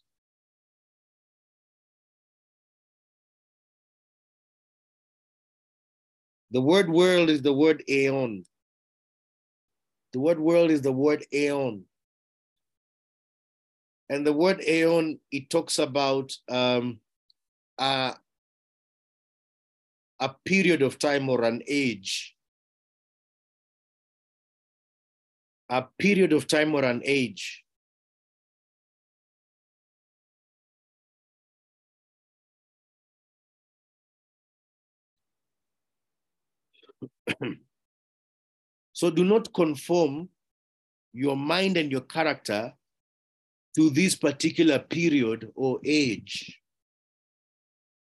The word world is the word aeon. The word world is the word aeon. And the word aeon, it talks about um, a, a period of time or an age. A period of time or an age. so do not conform your mind and your character to this particular period or age,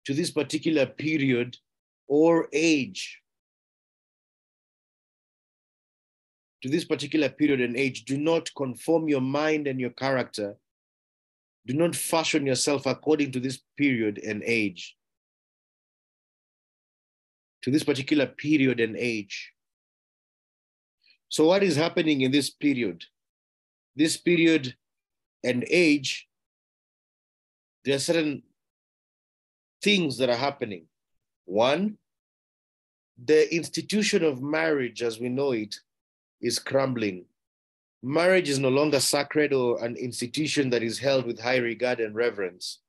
to this particular period or age, to this particular period and age. Do not conform your mind and your character. Do not fashion yourself according to this period and age to this particular period and age. So, what is happening in this period? This period and age, there are certain things that are happening. One, the institution of marriage as we know it is crumbling. Marriage is no longer sacred or an institution that is held with high regard and reverence.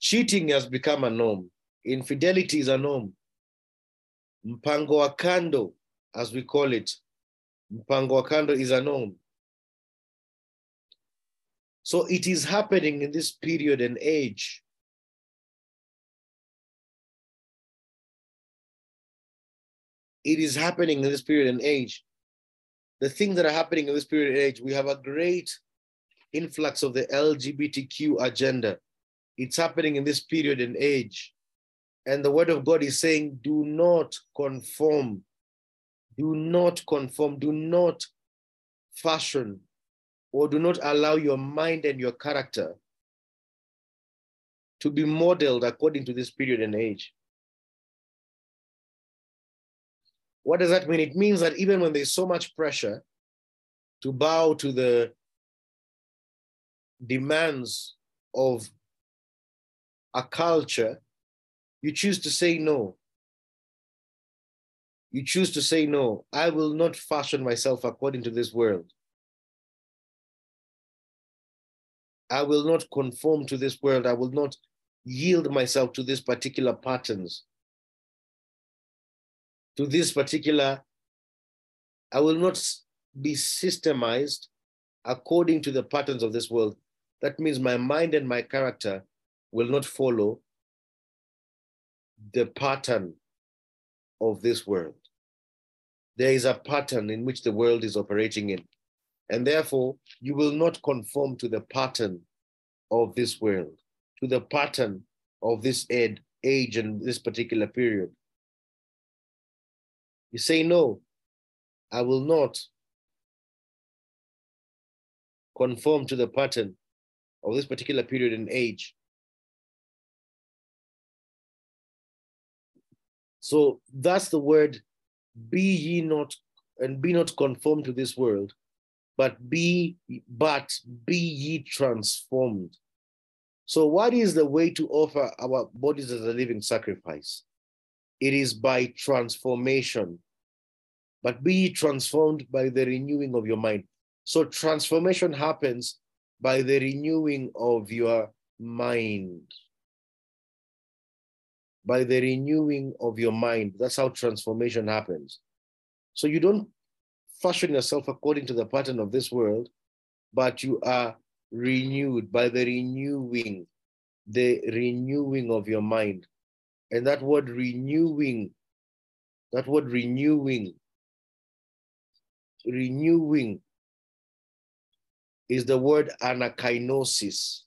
Cheating has become a norm. Infidelity is a norm. Mpango wa kando, as we call it, mpango wa kando is a norm. So it is happening in this period and age. It is happening in this period and age. The things that are happening in this period and age, we have a great influx of the LGBTQ agenda. It's happening in this period and age. And the word of God is saying, do not conform. Do not conform. Do not fashion or do not allow your mind and your character to be modeled according to this period and age. What does that mean? It means that even when there's so much pressure to bow to the demands of a culture, you choose to say no. You choose to say no. I will not fashion myself according to this world. I will not conform to this world. I will not yield myself to these particular patterns, to this particular, I will not be systemized according to the patterns of this world. That means my mind and my character will not follow the pattern of this world. There is a pattern in which the world is operating in. And therefore, you will not conform to the pattern of this world. to the pattern of this age and this particular period. You say, No, I will not conform to the pattern of this particular period in age. So that's the word be ye not and be not conformed to this world, but be but be ye transformed. So what is the way to offer our bodies as a living sacrifice? It is by transformation. But be transformed by the renewing of your mind. So transformation happens by the renewing of your mind. By the renewing of your mind. That's how transformation happens. So you don't fashion yourself according to the pattern of this world, but you are renewed by the renewing, the renewing of your mind. And that word renewing, that word renewing, renewing is the word anakainosis,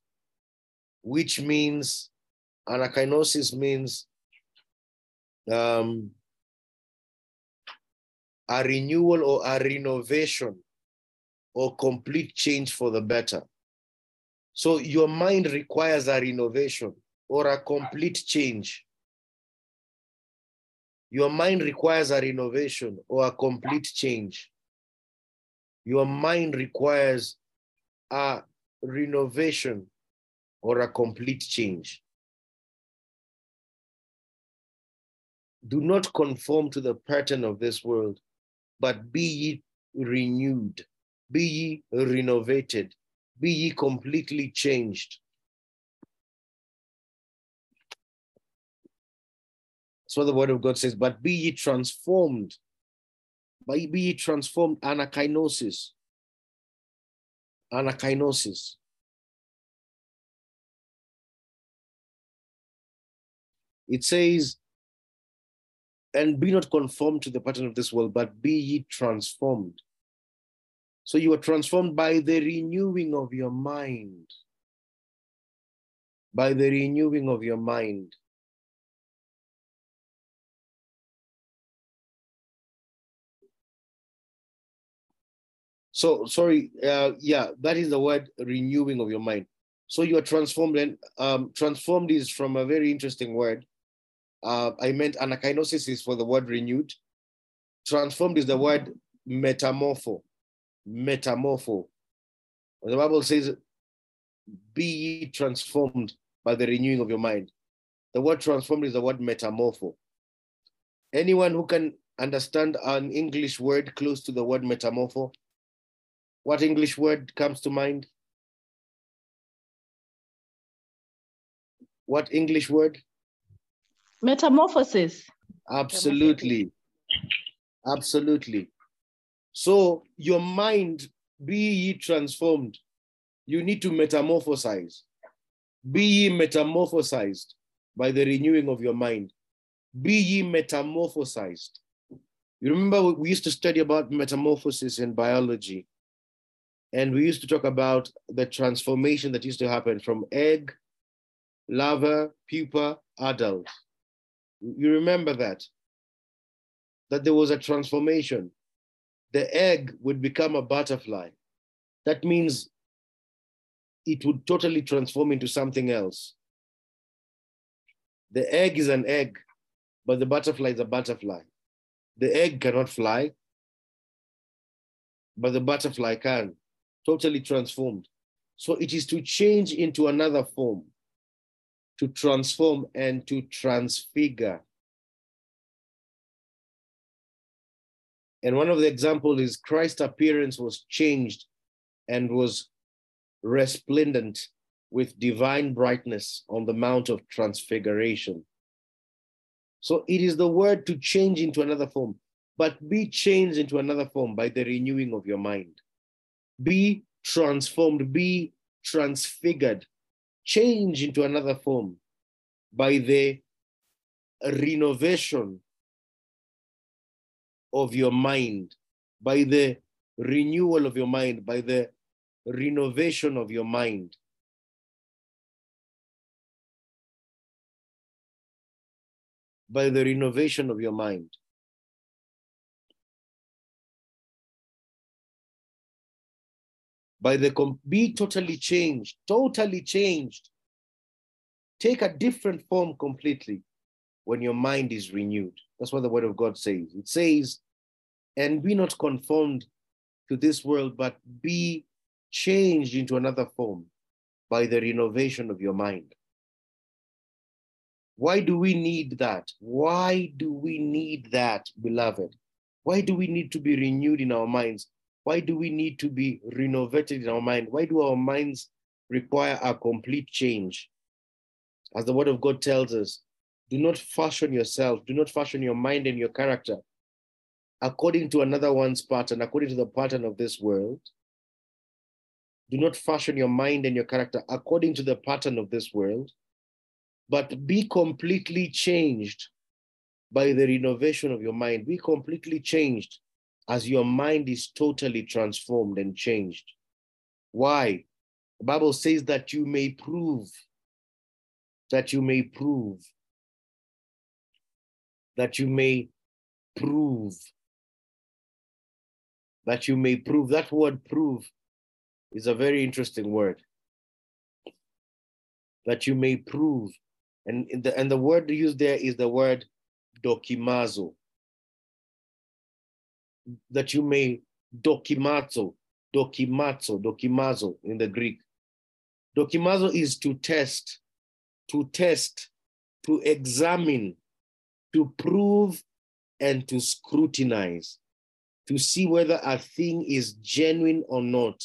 which means, anakainosis means um, a renewal or a renovation or complete change for the better. So your mind requires a renovation or a complete change. Your mind requires a renovation or a complete change. Your mind requires a renovation or a complete change. Do not conform to the pattern of this world, but be ye renewed, be ye renovated, be ye completely changed. That's what the word of God says, but be ye transformed. By be transformed, anakainosis. Anakainosis. It says, and be not conformed to the pattern of this world, but be ye transformed. So you are transformed by the renewing of your mind. By the renewing of your mind. So, sorry, uh, yeah, that is the word renewing of your mind. So you are transformed, and um, transformed is from a very interesting word. Uh, I meant anakainosis is for the word renewed. Transformed is the word metamorpho. Metamorpho. The Bible says, be ye transformed by the renewing of your mind. The word transformed is the word metamorpho. Anyone who can understand an English word close to the word metamorpho, what English word comes to mind? What English word? Metamorphosis. Absolutely. Absolutely. So your mind, be ye transformed. You need to metamorphosize. Be ye metamorphosized by the renewing of your mind. Be ye metamorphosized. You remember we used to study about metamorphosis in biology. And we used to talk about the transformation that used to happen from egg, larva, pupa, adult. You remember that? That there was a transformation. The egg would become a butterfly. That means it would totally transform into something else. The egg is an egg, but the butterfly is a butterfly. The egg cannot fly, but the butterfly can, totally transformed. So it is to change into another form, to transform and to transfigure. And one of the examples is Christ's appearance was changed and was resplendent with divine brightness on the Mount of Transfiguration. So it is the word to change into another form, but be changed into another form by the renewing of your mind be transformed, be transfigured, change into another form by the renovation of your mind, by the renewal of your mind, by the renovation of your mind. By the renovation of your mind. By the be totally changed, totally changed. Take a different form completely when your mind is renewed. That's what the word of God says. It says, and be not conformed to this world, but be changed into another form by the renovation of your mind. Why do we need that? Why do we need that, beloved? Why do we need to be renewed in our minds? Why do we need to be renovated in our mind? Why do our minds require a complete change? As the word of God tells us, do not fashion yourself, do not fashion your mind and your character according to another one's pattern, according to the pattern of this world. Do not fashion your mind and your character according to the pattern of this world, but be completely changed by the renovation of your mind. Be completely changed as your mind is totally transformed and changed. Why? The Bible says that you may prove, that you may prove, that you may prove, that you may prove. That word prove is a very interesting word. That you may prove. And the, and the word used there is the word dokimazo. That you may dokimazo, dokimazo, dokimazo in the Greek. Dokimazo is to test, to test, to examine, to prove, and to scrutinize, to see whether a thing is genuine or not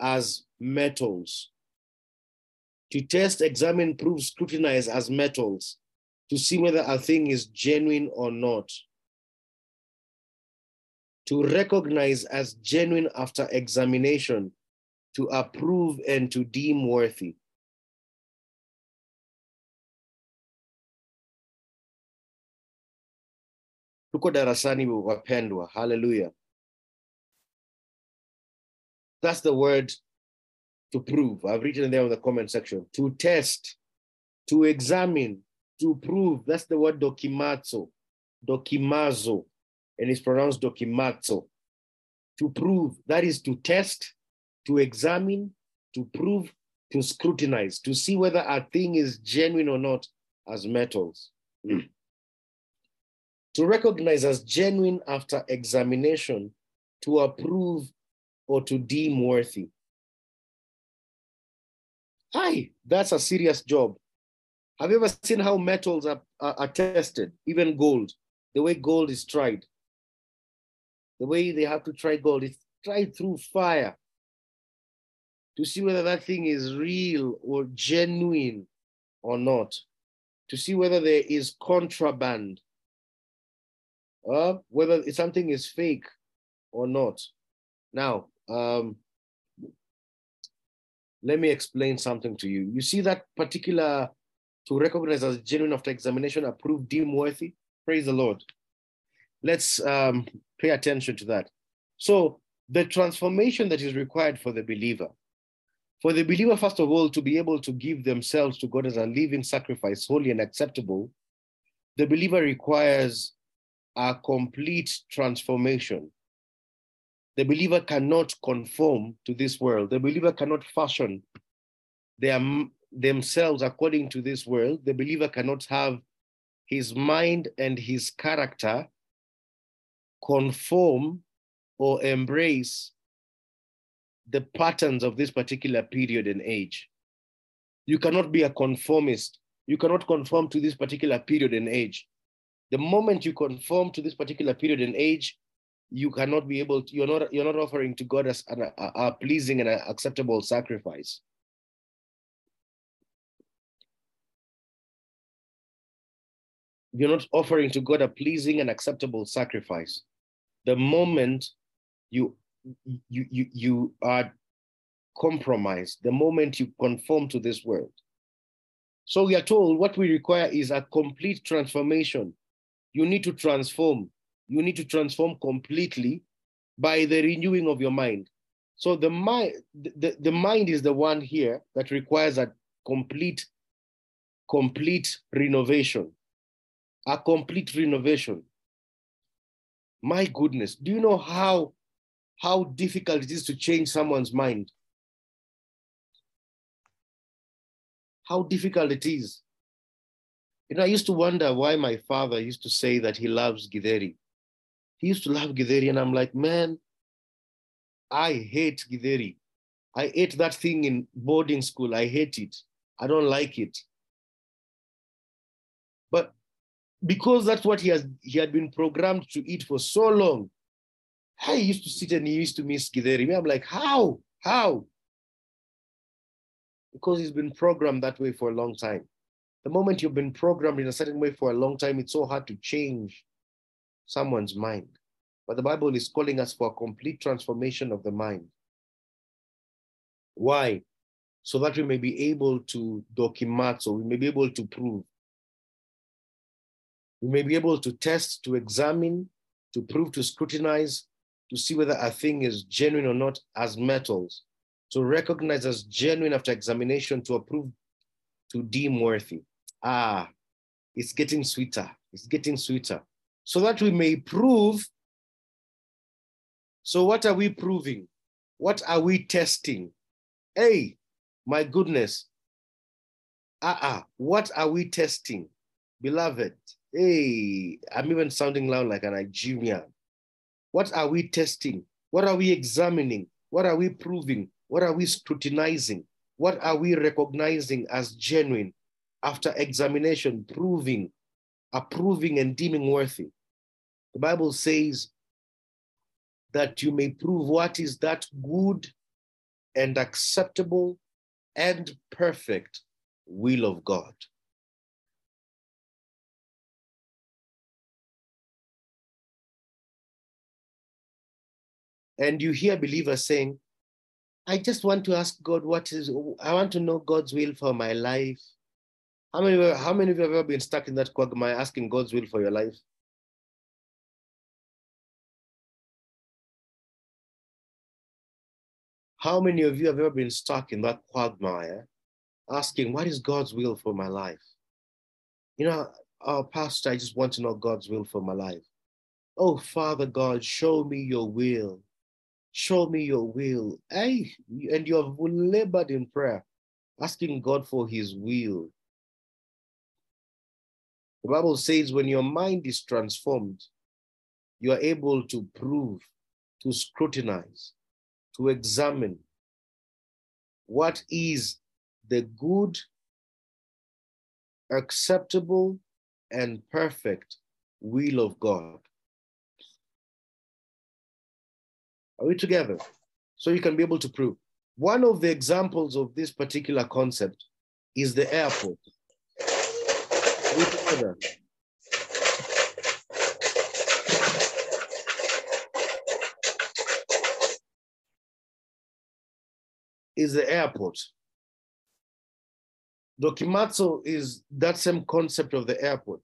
as metals. To test, examine, prove, scrutinize as metals to see whether a thing is genuine or not. To recognize as genuine after examination, to approve and to deem worthy. Tuko darasani wapendwa, hallelujah. That's the word to prove. I've written it there in the comment section. To test, to examine, to prove. That's the word dokimazo, dokimazo, and it's pronounced dokimazo. To prove, that is to test, to examine, to prove, to scrutinize, to see whether a thing is genuine or not as metals. Hmm. to recognize as genuine after examination, to approve or to deem worthy. Aye, that's a serious job. Have you ever seen how metals are, are, are, tested, even gold, the way gold is tried? The way they have to try gold, it's tried through fire to see whether that thing is real or genuine or not, to see whether there is contraband, uh, whether something is fake or not. Now, um, let me explain something to you. You see that particular to recognize as genuine after examination, approved, deemed worthy. Praise the Lord. Let's um, pay attention to that. So, the transformation that is required for the believer, for the believer, first of all, to be able to give themselves to God as a living sacrifice, holy and acceptable, the believer requires a complete transformation. The believer cannot conform to this world. The believer cannot fashion their, themselves according to this world. The believer cannot have his mind and his character conform or embrace the patterns of this particular period and age. You cannot be a conformist. You cannot conform to this particular period and age. The moment you conform to this particular period and age, you cannot be able to, you're not, you're not offering to God as a, a pleasing and an acceptable sacrifice. You're not offering to God a pleasing and acceptable sacrifice. The moment you you you you are compromised, the moment you conform to this world. So we are told what we require is a complete transformation. You need to transform. You need to transform completely by the renewing of your mind. So the mind, the, the mind is the one here that requires a complete, complete renovation. a complete renovation. My goodness, do you know how, how difficult it is to change someone's mind? How difficult it is. You know, I used to wonder why my father used to say that he loves Githeri. He used to love Githeri, and I'm like, man, I hate Githeri. I ate that thing in boarding school. I hate it. I don't like it. But because that's what he has he had been programmed to eat for so long, I used to sit and he used to miss Githeri. I'm like, how? How? Because he's been programmed that way for a long time. The moment you've been programmed in a certain way for a long time, it's so hard to change someone's mind. But the Bible is calling us for a complete transformation of the mind. Why? So that we may be able to document, so we may be able to prove. We may be able to test, to examine, to prove, to scrutinize, to see whether a thing is genuine or not as metals, to recognize as genuine after examination, to approve, to deem worthy. Ah, it's getting sweeter. It's getting sweeter. So that we may prove. So, what are we proving? What are we testing? Hey, my goodness. Ah, uh-uh. what are we testing? Beloved, hey, I'm even sounding loud like a Nigerian. What are we testing? What are we examining? What are we proving? What are we scrutinizing? What are we recognizing as genuine after examination, proving, approving, and deeming worthy? The Bible says that you may prove what is that good and acceptable and perfect will of God. And you hear believers saying, I just want to ask God what is, I want to know God's will for my life. How many, how many of you have ever been stuck in that quagmire asking God's will for your life? How many of you have ever been stuck in that quagmire asking, What is God's will for my life? You know, oh, Pastor, I just want to know God's will for my life. Oh, Father God, show me your will. Show me your will. Hey, and you have labored in prayer, asking God for his will. The Bible says when your mind is transformed, you are able to prove, to scrutinize, to examine what is the good, acceptable, and perfect will of God. Are we together? So you can be able to prove. One of the examples of this particular concept is the airport. Are we together? is the airport. Dokimazo is that same concept of the airport.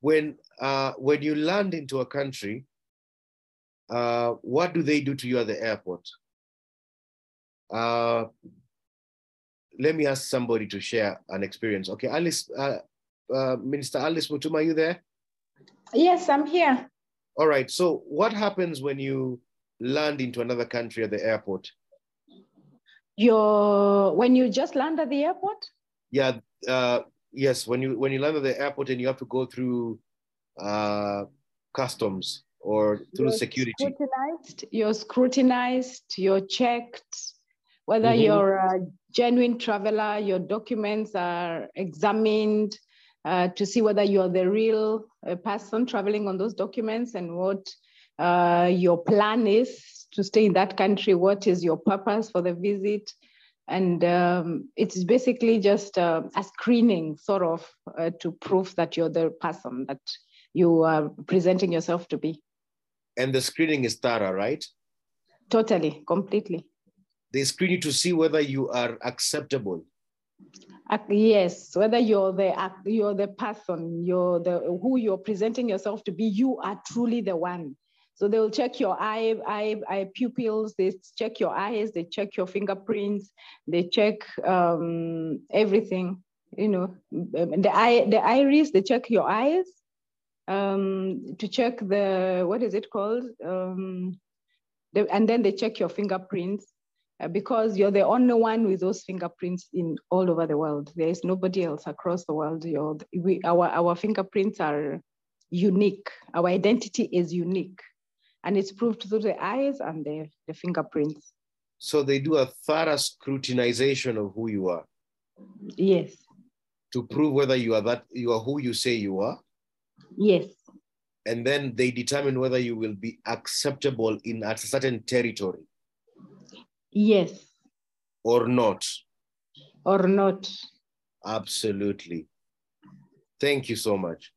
When, uh, when you land into a country, uh, what do they do to you at the airport? Uh, let me ask somebody to share an experience. Okay, Alice, uh, uh, Minister Alice Mutuma, are you there? Yes, I'm here. All right, so what happens when you land into another country at the airport? Your when you just land at the airport? Yeah, uh, yes. When you when you land at the airport and you have to go through uh, customs or through you're security. Scrutinized, you're scrutinized, you're checked, whether Mhm. you're a genuine traveler, your documents are examined uh, to see whether you're the real uh, person traveling on those documents and what uh, your plan is to stay in that country, what is your purpose for the visit. And um, it's basically just uh, a screening, sort of, uh, to prove that you're the person that you are presenting yourself to be. And the screening is thorough, right? Totally, completely. They screen you to see whether you are acceptable. Uh, yes, whether you're the uh, you're the person, you're the who you're presenting yourself to be, you are truly the one. So they will check your eye, eye, eye pupils, they check your eyes, they check your fingerprints, they check um, everything. You know, the eye, the iris, they check your eyes, um, to check the, what is it called? Um, the, and then they check your fingerprints uh, because you're the only one with those fingerprints in all over the world. There is nobody else across the world. You're, we, our, our fingerprints are unique. Our identity is unique and it's proved through the eyes and the, the fingerprints. So they do a thorough scrutinization of who you are Yes, to prove whether you are that you are who you say you are. Yes, And then they determine whether you will be acceptable in a certain territory yes, or not. or not. Absolutely. Thank you so much.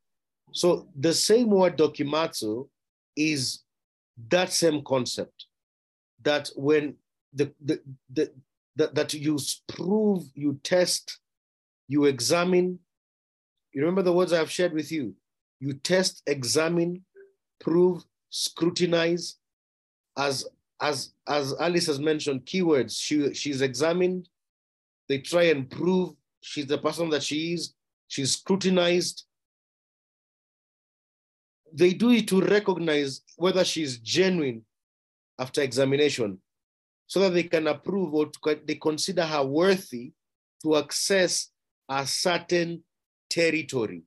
So the same word dokimazo is that same concept that when the, the, the, that, that you prove, you test, you examine. You remember the words I have shared with you? You test, examine, prove, scrutinize. As as as Alice has mentioned, keywords. She she's examined. They try and prove she's the person that she is. She's scrutinized. They do it to recognize whether she's genuine after examination so that they can approve or they consider her worthy to access a certain territory.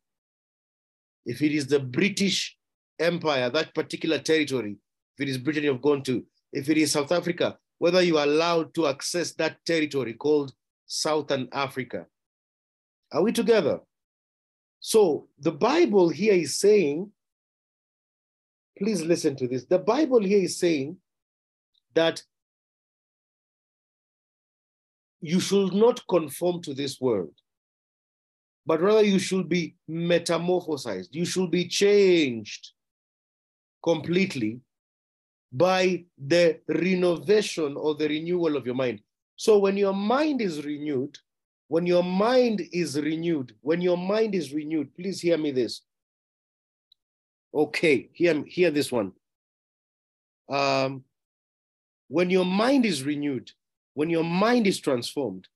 If it is the British Empire, that particular territory, if it is Britain you've gone to, if it is South Africa, whether you are allowed to access that territory called Southern Africa. Are we together? So the Bible here is saying, please listen to this. The Bible here is saying that you should not conform to this world, but rather you should be metamorphosized. You should be changed completely by the renovation or the renewal of your mind. So when your mind is renewed, when your mind is renewed, when your mind is renewed, please hear me this. Okay, hear, hear this one. Um, when your mind is renewed, when your mind is transformed,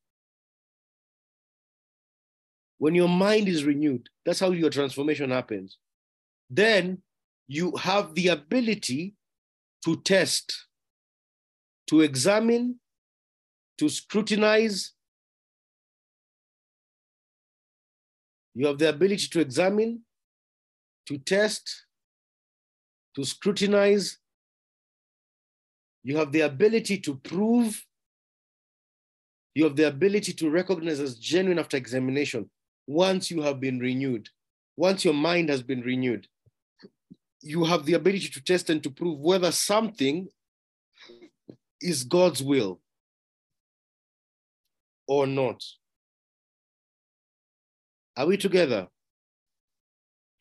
when your mind is renewed, that's how your transformation happens. Then you have the ability to test, to examine, to scrutinize. You have the ability to examine, to test, to scrutinize. You have the ability to prove. You have the ability to recognize as genuine after examination once you have been renewed, once your mind has been renewed you have the ability to test and to prove whether something is God's will or not. Are we together?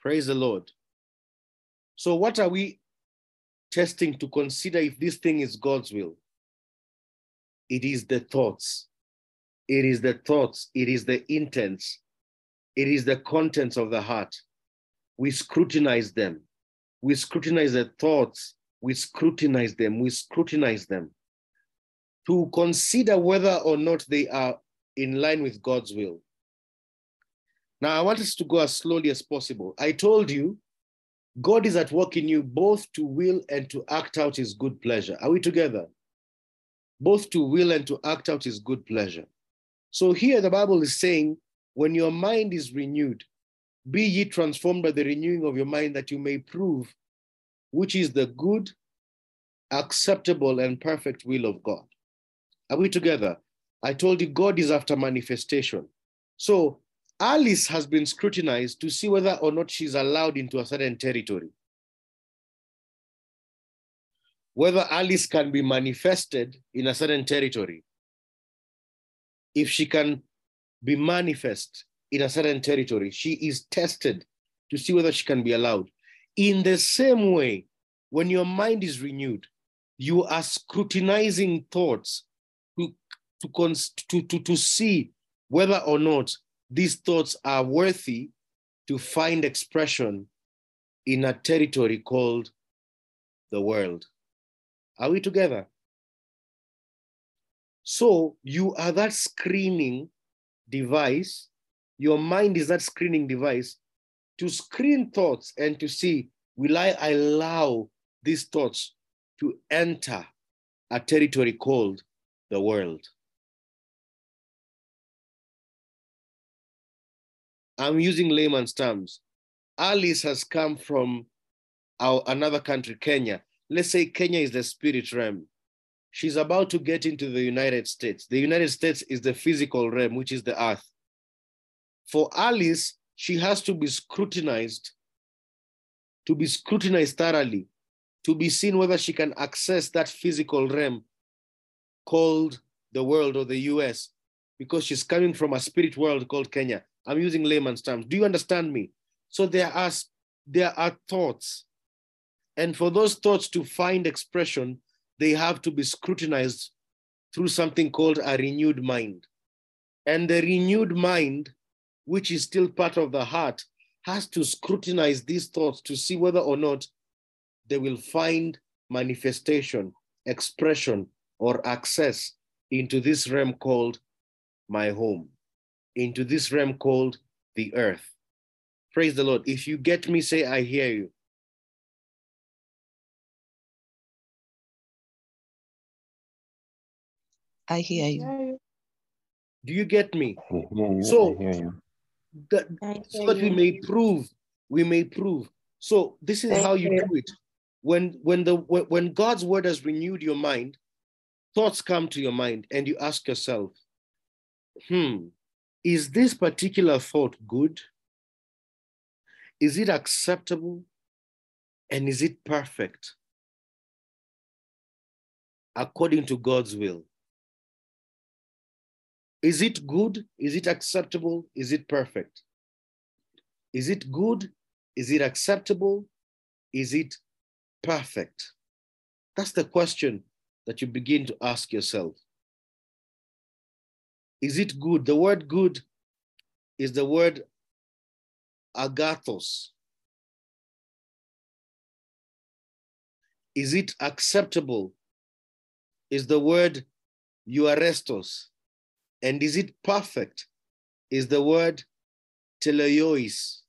Praise the Lord. So, what are we testing to consider if this thing is God's will? It is the thoughts. It is the thoughts. It is the intents. It is the contents of the heart. We scrutinize them we scrutinize the thoughts, we scrutinize them, we scrutinize them to consider whether or not they are in line with God's will. Now, I want us to go as slowly as possible. I told you, God is at work in you both to will and to act out his good pleasure. Are we together? Both to will and to act out his good pleasure. So here the Bible is saying, when your mind is renewed, be ye transformed by the renewing of your mind that you may prove which is the good, acceptable, and perfect will of God. Are we together? I told you God is after manifestation. So Alice has been scrutinized to see whether or not she's allowed into a certain territory. Whether Alice can be manifested in a certain territory. If she can be manifest in a certain territory, she is tested to see whether she can be allowed. In the same way, when your mind is renewed, you are scrutinizing thoughts to, to, to, to, to see whether or not these thoughts are worthy to find expression in a territory called the world. Are we together? So you are that screening device. Your mind is that screening device to screen thoughts and to see will I allow these thoughts to enter a territory called the world? I'm using layman's terms. Alice has come from our, another country, Kenya. Let's say Kenya is the spirit realm. She's about to get into the United States. The United States is the physical realm, which is the earth. For Alice, she has to be scrutinized, to be scrutinized thoroughly, to be seen whether she can access that physical realm called the world or the US, because she's coming from a spirit world called Kenya. I'm using layman's terms. Do you understand me? So there are, there are thoughts. And for those thoughts to find expression, they have to be scrutinized through something called a renewed mind. And the renewed mind, which is still part of the heart, has to scrutinize these thoughts to see whether or not they will find manifestation, expression, or access into this realm called my home into this realm called the earth. Praise the Lord. If you get me, say, I hear you. I hear you. Do you get me? You. So, I. That, so that we may prove, we may prove. So this is how you do it. When when the when God's word has renewed your mind, thoughts come to your mind, and you ask yourself, hmm, is this particular thought good? Is it acceptable? And is it perfect? According to God's will. Is it good? Is it acceptable? Is it perfect? Is it good? Is it acceptable? Is it perfect? That's the question that you begin to ask yourself. Is it good? The word good is the word agathos. Is it acceptable? Is the word euarestos. And is it perfect? Is the word teleios.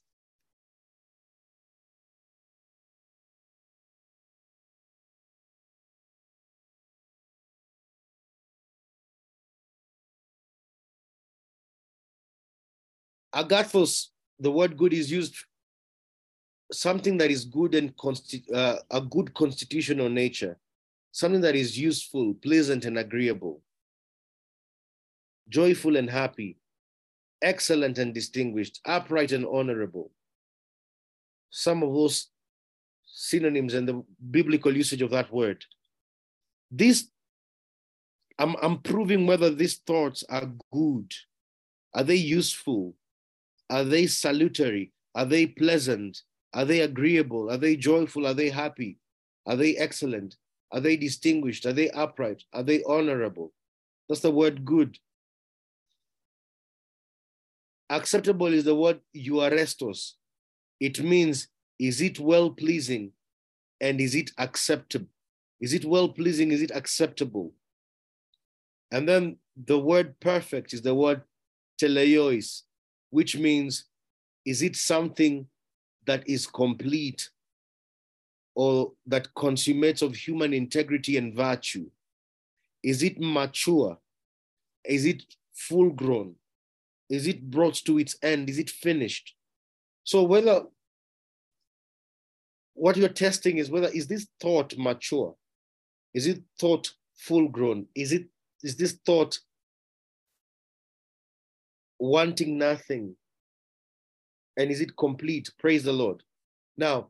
agathos, the word good is used something that is good and uh, a good constitutional nature, something that is useful, pleasant, and agreeable, joyful and happy, excellent and distinguished, upright and honorable. Some of those synonyms and the biblical usage of that word. This, I'm, I'm proving whether these thoughts are good. Are they useful? Are they salutary? Are they pleasant? Are they agreeable? Are they joyful? Are they happy? Are they excellent? Are they distinguished? Are they upright? Are they honorable? That's the word good. Acceptable is the word euarestos. It means, is it well pleasing and is it acceptable? Is it well pleasing? Is it acceptable? And then the word perfect is the word teleios which means is it something that is complete or that consummates of human integrity and virtue? Is it mature? Is it full grown? Is it brought to its end? Is it finished? So whether what you're testing is whether is this thought mature? Is it thought full grown? Is it is this thought wanting nothing. And is it complete? Praise the Lord. Now,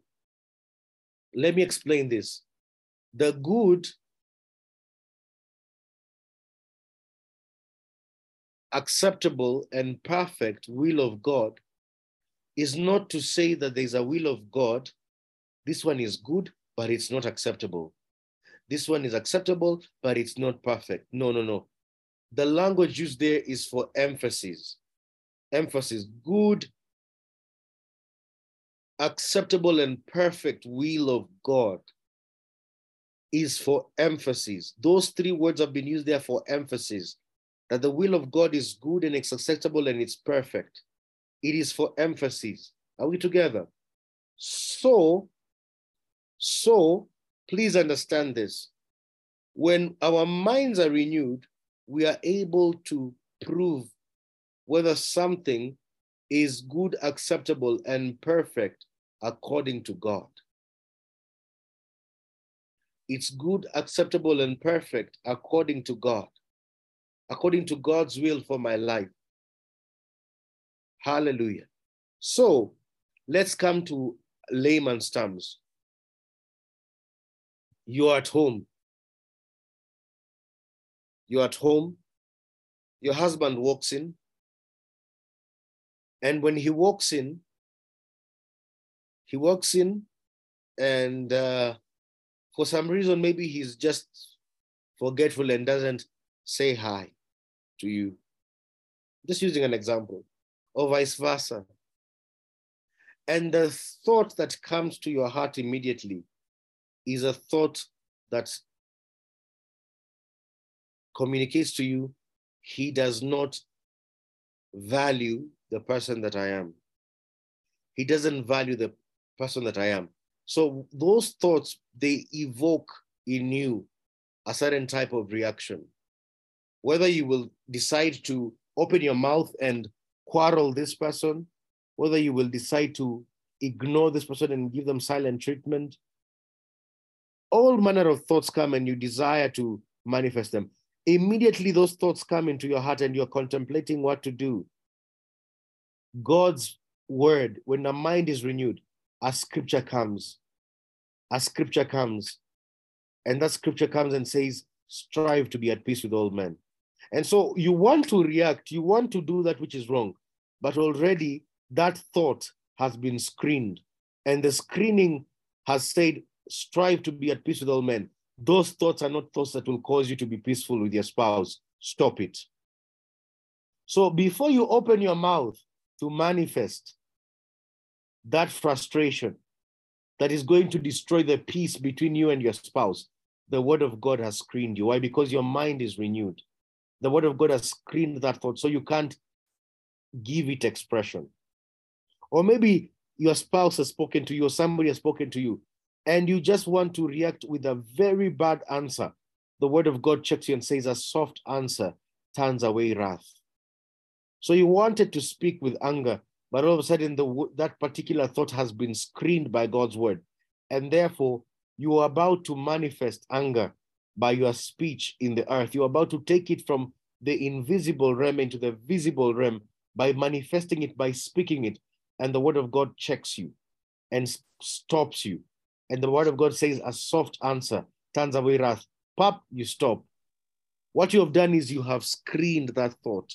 let me explain this. The good acceptable and perfect will of God is not to say that there's a will of God. This one is good, but it's not acceptable. This one is acceptable, but it's not perfect. No, no, no. The language used there is for emphasis emphasis, good, acceptable, and perfect will of God is for emphasis. Those three words have been used there for emphasis that the will of God is good and it's acceptable and it's perfect. It is for emphasis. Are we together? So, so please understand this. When our minds are renewed, we are able to prove whether something is good, acceptable, and perfect according to God. It's good, acceptable, and perfect according to God, according to God's will for my life. Hallelujah. So let's come to layman's terms. You're at home. You're at home. Your husband walks in. And when he walks in, he walks in and uh, for some reason, maybe he's just forgetful and doesn't say hi to you. Just using an example, or vice versa. And the thought that comes to your heart immediately is a thought that communicates to you he does not value the person that I am. He doesn't value the person that I am. So those thoughts, they evoke in you a certain type of reaction. Whether you will decide to open your mouth and quarrel this person, whether you will decide to ignore this person and give them silent treatment, all manner of thoughts come and you desire to manifest them. Immediately, those thoughts come into your heart and you're contemplating what to do. God's word, when the mind is renewed, a scripture comes. A scripture comes. And that scripture comes and says, strive to be at peace with all men. And so you want to react, you want to do that which is wrong, but already that thought has been screened. And the screening has said, strive to be at peace with all men. Those thoughts are not thoughts that will cause you to be peaceful with your spouse. Stop it. So before you open your mouth to manifest that frustration that is going to destroy the peace between you and your spouse, the word of God has screened you. Why? Because your mind is renewed. The word of God has screened that thought, so you can't give it expression. Or maybe your spouse has spoken to you, or somebody has spoken to you, and you just want to react with a very bad answer. The word of God checks you and says, A soft answer turns away wrath. So you wanted to speak with anger, but all of a sudden the, that particular thought has been screened by God's word. And therefore, you are about to manifest anger by your speech in the earth. You're about to take it from the invisible realm into the visible realm by manifesting it, by speaking it. And the word of God checks you and stops you. And the word of God says, a soft answer turns away wrath. Pop, you stop. What you have done is you have screened that thought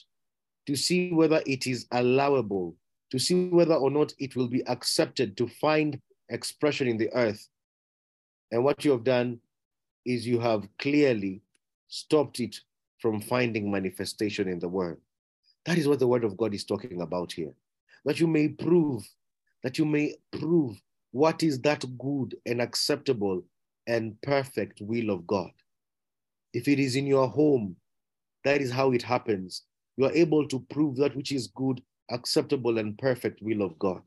to see whether it is allowable to see whether or not it will be accepted to find expression in the earth. And what you have done is you have clearly stopped it from finding manifestation in the world. That is what the word of God is talking about here. That you may prove, that you may prove what is that good and acceptable and perfect will of God. If it is in your home, that is how it happens. You are able to prove that which is good acceptable and perfect will of God.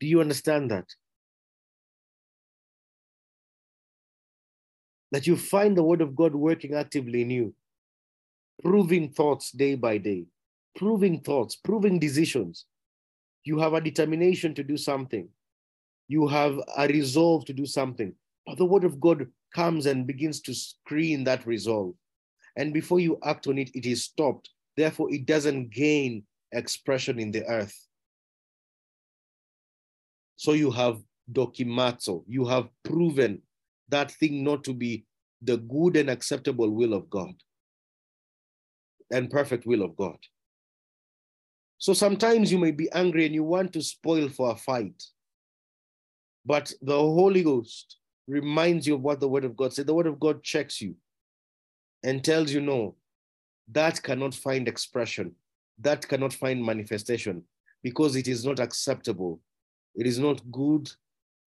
Do you understand that? That you find the word of God working actively in you, proving thoughts day by day, proving thoughts, proving decisions. You have a determination to do something. You have a resolve to do something. But the word of God comes and begins to screen that resolve and before you act on it, it is stopped. Therefore, it doesn't gain expression in the earth. So you have dokimazo, you have proven that thing not to be the good and acceptable will of God and perfect will of God. So sometimes you may be angry and you want to spoil for a fight. But the Holy Ghost reminds you of what the Word of God said. The Word of God checks you and tells you no, that cannot find expression, that cannot find manifestation because it is not acceptable, it is not good,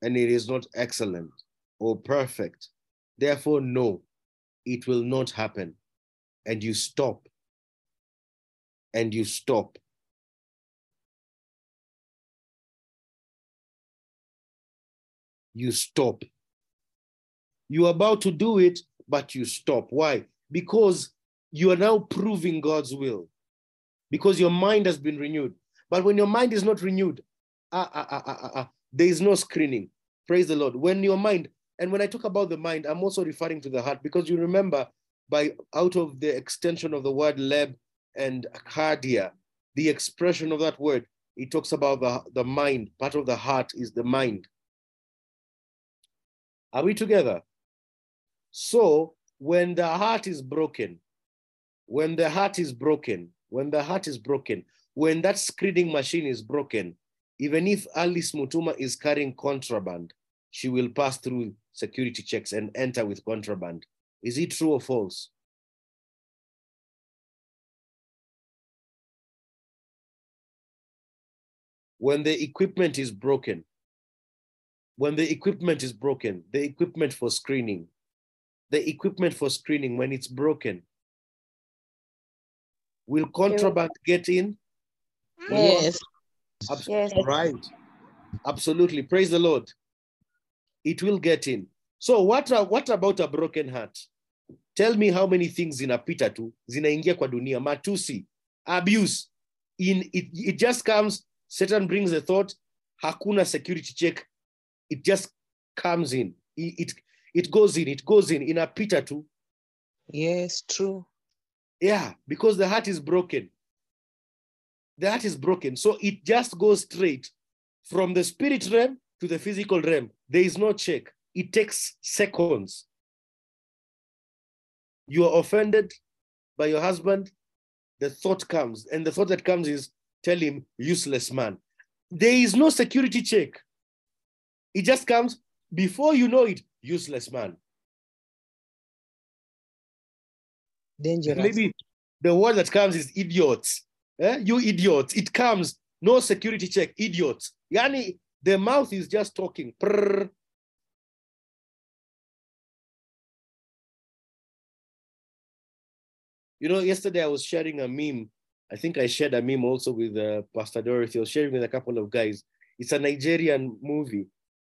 and it is not excellent or perfect. Therefore, no, it will not happen. And you stop. and you stop. You stop. You're about to do it, but you stop. Why? Because you are now proving God's will, because your mind has been renewed. But when your mind is not renewed, ah, ah, ah, ah, ah, there is no screening. Praise the Lord. When your mind, and when I talk about the mind, I'm also referring to the heart because you remember by out of the extension of the word leb and cardia, the expression of that word, it talks about the, the mind. Part of the heart is the mind. Are we together? So when the heart is broken, when the heart is broken, when the heart is broken, when that screening machine is broken, even if Alice Mutuma is carrying contraband, she will pass through security checks and enter with contraband. Is it true or false? When the equipment is broken, when the equipment is broken, the equipment for screening, the equipment for screening, when it's broken, will contraband get in? Yes. Abs- Yes. Right. Absolutely. Praise the Lord. It will get in. So what, a- what about a broken heart? Tell me how many things zinapita tu, zinaingia kwa dunia, matusi, abuse. In, it, it just comes, Satan brings a thought, hakuna security check. It just comes in. It, it, it goes in, it goes in, in inapita tu. Yes, true. Yeah, because the heart is broken. The heart is broken. So it just goes straight from the spirit realm to the physical realm. There is no check. It takes seconds. You are offended by your husband, the thought comes, and the thought that comes is tell him, useless man. There is no security check. It just comes before you know it, useless man. Dangerous. Maybe the word that comes is idiots. Eh? You idiots. It comes, no security check, idiots. Yani, the mouth is just talking. Prrr. You know, yesterday I was sharing a meme. I think I shared a meme also with uh, Pastor Dorothy. I was sharing with a couple of guys. It's a Nigerian movie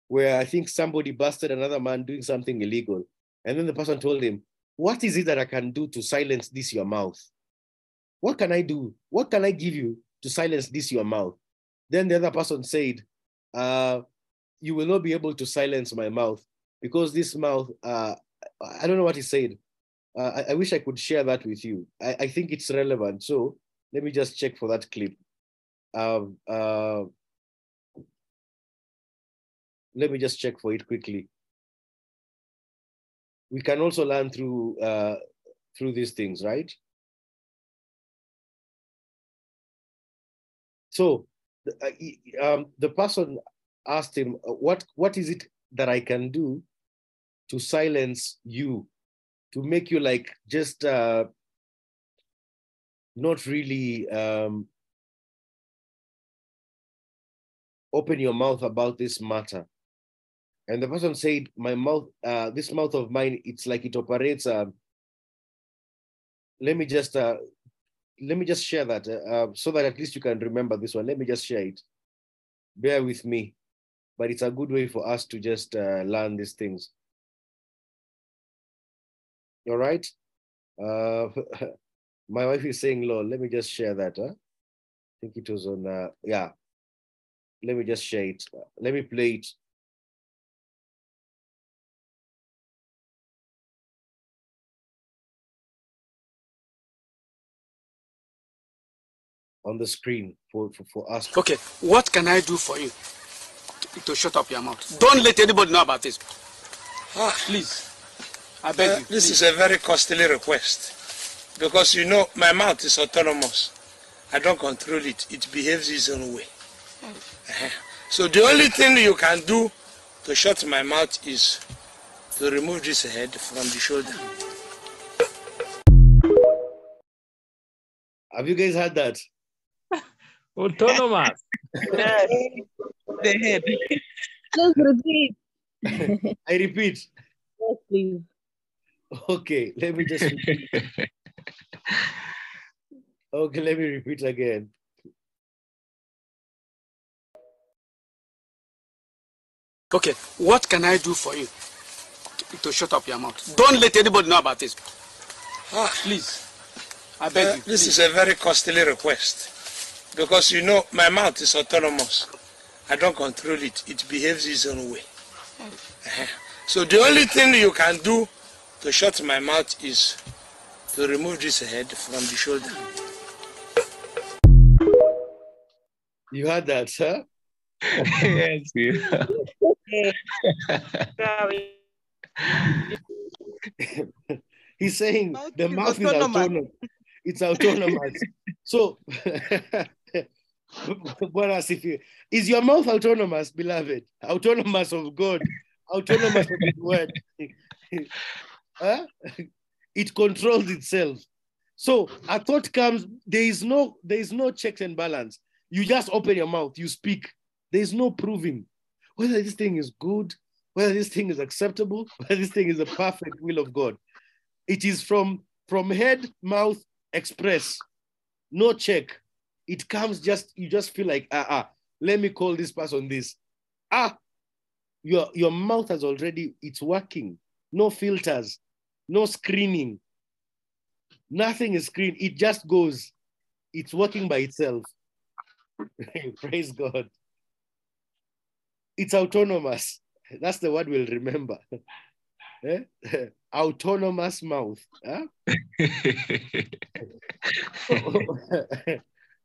where I think somebody busted another man doing something illegal. And then the person told him, What is it that I can do to silence this your mouth? What can I do? What can I give you to silence this your mouth? Then the other person said, uh, You will not be able to silence my mouth because this mouth, uh, I don't know what he said. Uh, I, I wish I could share that with you. I, I think it's relevant. So let me just check for that clip. Um, uh, let me just check for it quickly. We can also learn through uh, through these things, right? So um, the person asked him, uh, "What what is it that I can do to silence you, to make you like just uh, not really um, open your mouth about this matter?" And the person said, "My mouth, uh, this mouth of mine, it's like it operates." Uh, let me just uh, let me just share that uh, uh, so that at least you can remember this one. Let me just share it. Bear with me, but it's a good way for us to just uh, learn these things. All right. Uh, my wife is saying, "Lord, let me just share that." Huh? I think it was on. Uh, yeah. Let me just share it. Let me play it. On the screen for, for, for us. Okay, what can I do for you to, to shut up your mouth? Don't let anybody know about this. Ah, Please. I beg uh, you. this please. is a very costly request because you know my mouth is autonomous. I don't control it. It behaves its own way. Uh-huh. So the only thing you can do to shut my mouth is to remove this head from the shoulder. Have you guys had that? Autonomous. The head. Just repeat. I repeat. Yes, please. Okay, let me just repeat. Okay, let me repeat again. Okay, what can I do for you to, to shut up your mouth? Don't let anybody know about this. Ah, Please. I beg uh, you. this please. is a very costly request because you know my mouth is autonomous. I don't control it. It behaves its own way. Uh-huh. So the only thing you can do to shut my mouth is to remove this head from the shoulder. You heard that, sir? yes, yeah. He's saying Mouth the mouth is autonomous. autonomous. It's autonomous. so, Bwana asifiwe. is your mouth autonomous, beloved? Autonomous of God, autonomous of His word. Huh? It controls itself. So a thought comes. There is no, there is no checks and balance. You just open your mouth, you speak. There is no proving whether this thing is good, whether this thing is acceptable, whether this thing is the perfect will of God. It is from from head, mouth, express, no check. It comes just you just feel like ah ah. Let me call this person this. Ah, your your mouth has already it's working. No filters, no screening. Nothing is screened. It just goes. It's working by itself. Praise God. It's autonomous. That's the word we'll remember. Eh? autonomous mouth. huh?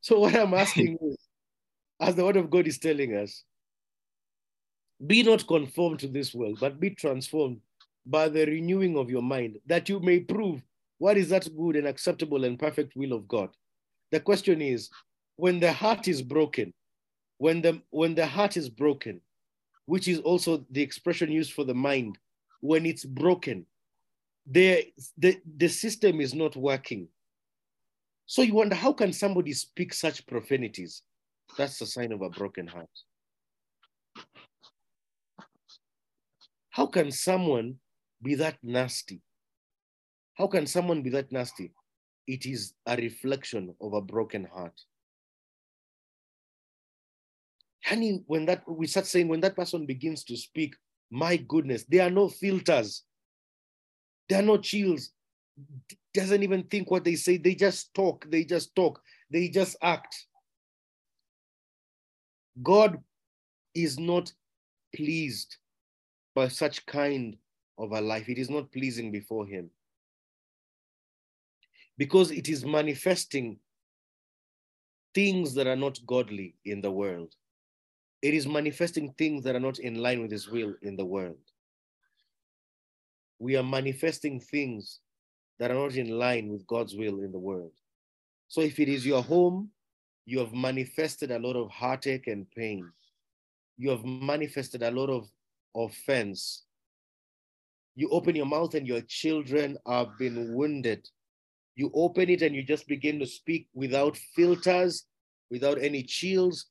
So what I'm asking is, as the word of God is telling us, be not conformed to this world, but be transformed by the renewing of your mind, that you may prove what is that good and acceptable and perfect will of God. The question is, when the heart is broken, when the when the heart is broken, which is also the expression used for the mind, when it's broken, the, the, the system is not working. So you wonder, how can somebody speak such profanities? That's a sign of a broken heart. How can someone be that nasty? How can someone be that nasty? It is a reflection of a broken heart. Honey, when that we start saying when that person begins to speak, my goodness, there are no filters, there are no chills. Doesn't even think what they say. They just talk. They just talk. They just act. God is not pleased by such kind of a life. It is not pleasing before Him because it is manifesting things that are not godly in the world. It is manifesting things that are not in line with His will in the world. We are manifesting things that are not in line with God's will in the world. So if it is your home, you have manifested a lot of heartache and pain. You have manifested a lot of offense. You open your mouth and your children have been wounded. You open it and you just begin to speak without filters, without any chills,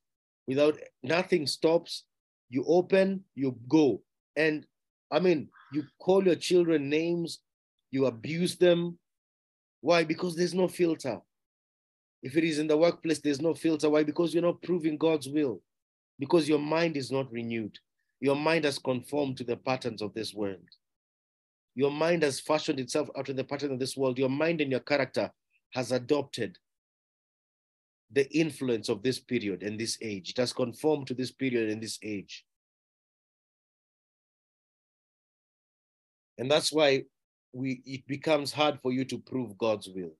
without nothing stops. You open, you go. And I mean, you call your children names, you abuse them. Why? Because there's no filter. If it is in the workplace, there's no filter. Why? Because you're not proving God's will. Because your mind is not renewed. Your mind has conformed to the patterns of this world. Your mind has fashioned itself out the pattern of this world. Your mind and your character has adopted the influence of this period and this age. It has conformed to this period and this age. And that's why we it becomes hard for you to prove God's will.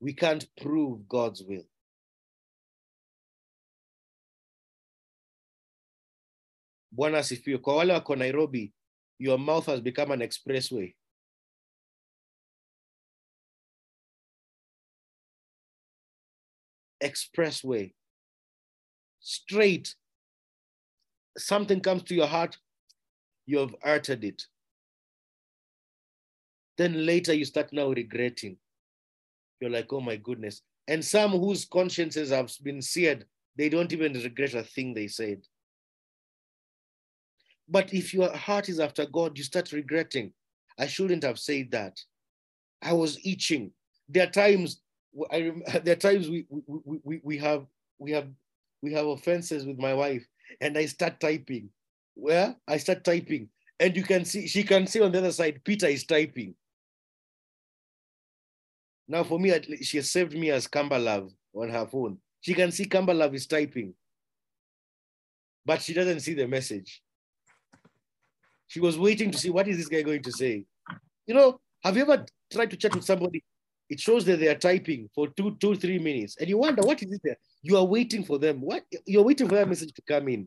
We can't prove God's will. Bwana asifiwe. Kwa wale wako Nairobi, your mouth has become an expressway. Expressway. Straight. Something comes to your heart, you have uttered it. Then later you start now regretting. You're like, oh my goodness. And some whose consciences have been seared, they don't even regret a thing they said. But if your heart is after God, you start regretting. I shouldn't have said that. I was itching. There are times I there are times we, we, we, we have we have we have offenses with my wife, and I start typing. Where I start typing, and you can see she can see on the other side Peter is typing. Now for me, she has saved me as Love on her phone. She can see Love is typing, but she doesn't see the message. She was waiting to see what is this guy going to say. You know, have you ever tried to chat with somebody? It shows that they are typing for two, two, three minutes, and you wonder what is it there. You are waiting for them. What you're waiting for that message to come in.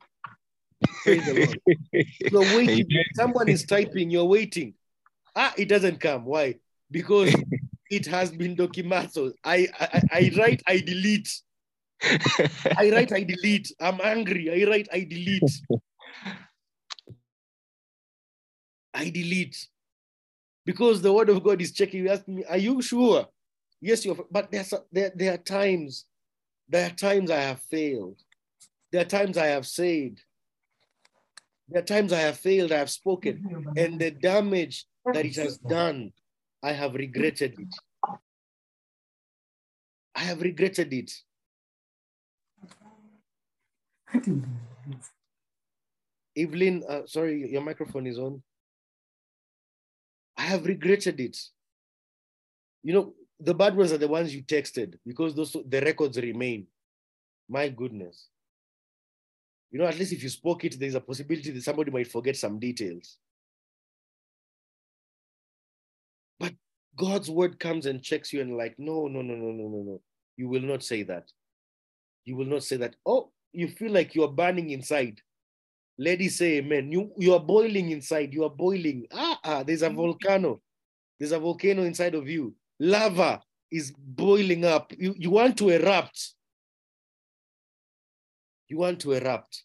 Praise the Lord. You're waiting. Someone is typing. You're waiting. Ah, it doesn't come. Why? Because it has been documented. I, I I write. I delete. I write. I delete. I'm angry. I write. I delete. I delete. Because the word of God is checking. You ask me, are you sure? Yes, you're. But there's there, there are times, there are times I have failed. There are times I have said. There are times I have failed, I have spoken, and the damage that it has done, I have regretted it. I have regretted it. Evelyn, uh, sorry, your microphone is on. I have regretted it. You know, the bad ones are the ones you texted because those the records remain. My goodness. You know, at least if you spoke it, there's a possibility that somebody might forget some details. But God's word comes and checks you and like, no, no, no, no, no, no, no. You will not say that. You will not say that. Oh, you feel like you are burning inside. Ladies say amen. You, you are boiling inside. You are boiling. Ah, ah, there's a volcano. There's a volcano inside of you. Lava is boiling up. You, you want to erupt. You want to erupt.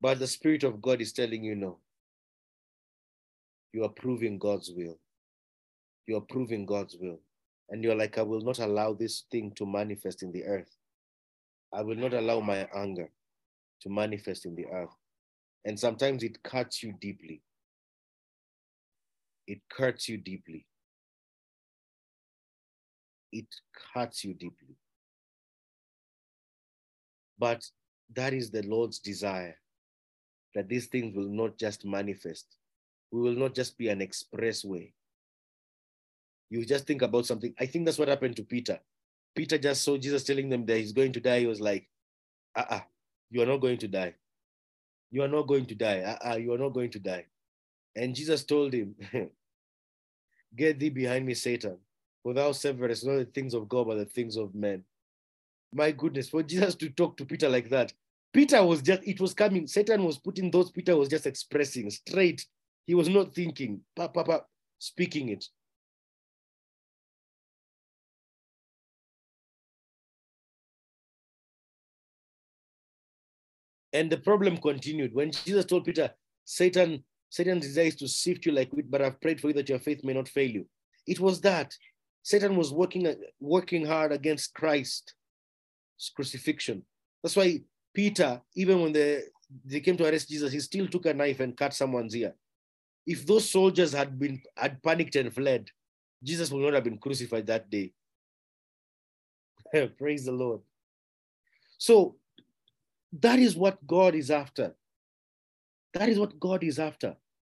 But the Spirit of God is telling you no. You are proving God's will. You are proving God's will. And you're like, I will not allow this thing to manifest in the earth. I will not allow my anger to manifest in the earth. And sometimes it cuts you deeply. It cuts you deeply. It cuts you deeply. But that is the Lord's desire that these things will not just manifest. We will not just be an expressway. You just think about something. I think that's what happened to Peter. Peter just saw Jesus telling them that he's going to die. He was like, uh uh-uh, you are not going to die. You are not going to die. Uh-uh, you are not going to die. And Jesus told him, Get thee behind me, Satan, for thou severest not the things of God, but the things of men. My goodness, for Jesus to talk to Peter like that, Peter was just, it was coming. Satan was putting those, Peter was just expressing straight. He was not thinking, pa, pa, pa, speaking it. And the problem continued. When Jesus told Peter, Satan, Satan desires to sift you like wheat, but I've prayed for you that your faith may not fail you. It was that. Satan was working, working hard against Christ's crucifixion. That's why Peter, even when they, they came to arrest Jesus, he still took a knife and cut someone's ear. If those soldiers had been had panicked and fled, Jesus would not have been crucified that day. Praise the Lord. So that is what God is after. That is what God is after.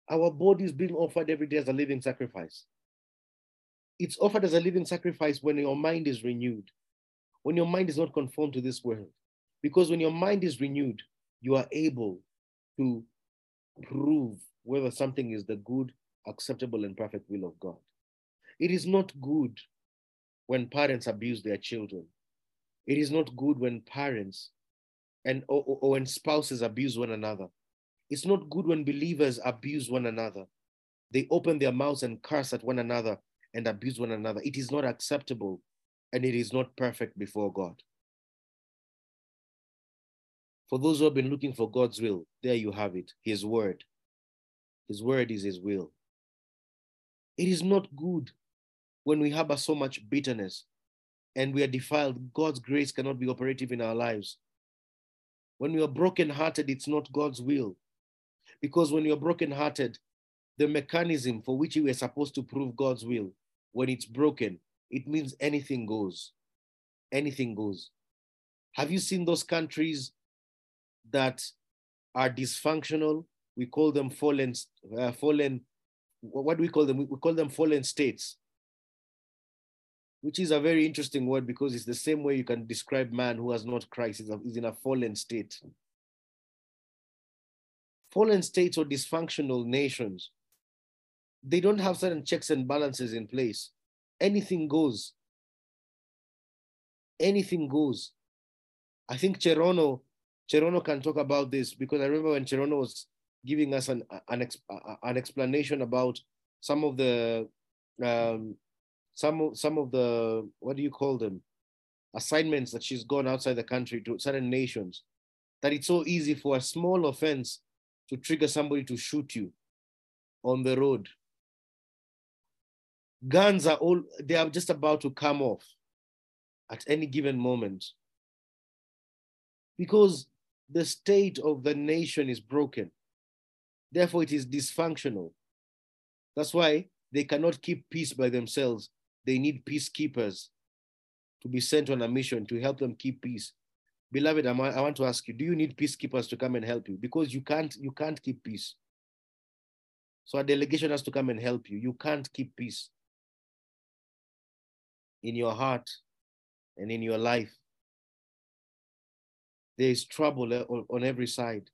Our body is being offered every day as a living sacrifice. It's offered as a living sacrifice when your mind is renewed, when your mind is not conformed to this world. Because when your mind is renewed, you are able to prove whether something is the good, acceptable, and perfect will of God. It is not good when parents abuse their children. It is not good when parents and or, or when spouses abuse one another. It's not good when believers abuse one another. They open their mouths and curse at one another and abuse one another. It is not acceptable and it is not perfect before God. For those who have been looking for God's will, there you have it His word. His word is His will. It is not good when we harbor so much bitterness and we are defiled. God's grace cannot be operative in our lives. When we are brokenhearted, it's not God's will. Because when you're brokenhearted, the mechanism for which we are supposed to prove God's will, when it's broken, it means anything goes. Anything goes. Have you seen those countries that are dysfunctional? We call them fallen, uh, fallen. What do we call them? We call them fallen states, which is a very interesting word because it's the same way you can describe man who has not Christ. Is in a fallen state. Fallen states or dysfunctional nations, they don't have certain checks and balances in place. Anything goes. Anything goes. I think Cherono, Cherono can talk about this because I remember when Cherono was giving us an an, an explanation about some of the um, some of some of the what do you call them assignments that she's gone outside the country to certain nations that it's so easy for a small offense to trigger somebody to shoot you on the road guns are all they are just about to come off at any given moment. Because the state of the nation is broken. Therefore it is dysfunctional. That's why they cannot keep peace by themselves. They need peacekeepers to be sent on a mission to help them keep peace. Beloved i want to ask you do you need peacekeepers to come and help you? Because you can't you can't keep peace. So a delegation has to come and help you. You can't keep peace in your heart and in your life. There is trouble eh, on every side.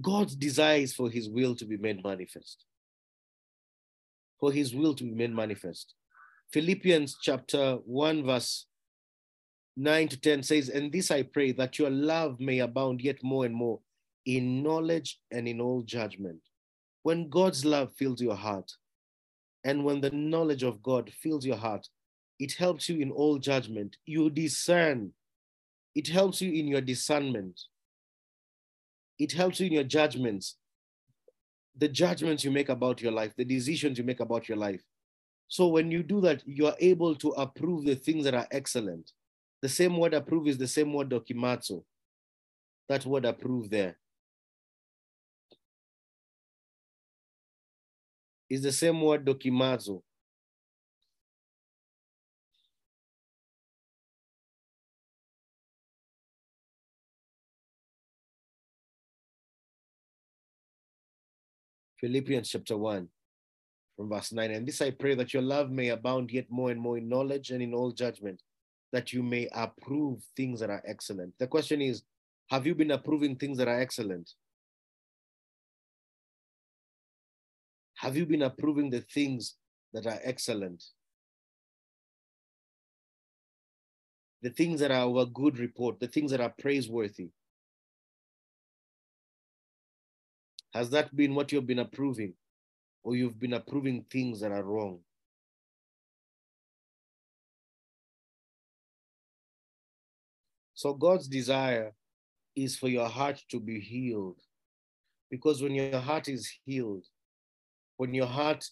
God's desires for his will to be made manifest. For his will to be made manifest. Philippians chapter 1, verse 9 to 10 says, And this I pray that your love may abound yet more and more in knowledge and in all judgment. When God's love fills your heart, and when the knowledge of God fills your heart, it helps you in all judgment. You discern. It helps you in your discernment. It helps you in your judgments. The judgments you make about your life, the decisions you make about your life. So when you do that, you are able to approve the things that are excellent. The same word approve is the same word dokimazo. That word approve there. Is the same word dokimazo. Philippians chapter 1 from verse 9. And this I pray that your love may abound yet more and more in knowledge and in all judgment, that you may approve things that are excellent. The question is, have you been approving things that are excellent? Have you been approving the things that are excellent? The things that are of good report, the things that are praiseworthy. Has that been what you've been approving? Or you've been approving things that are wrong? So God's desire is for your heart to be healed. Because when your heart is healed, when your heart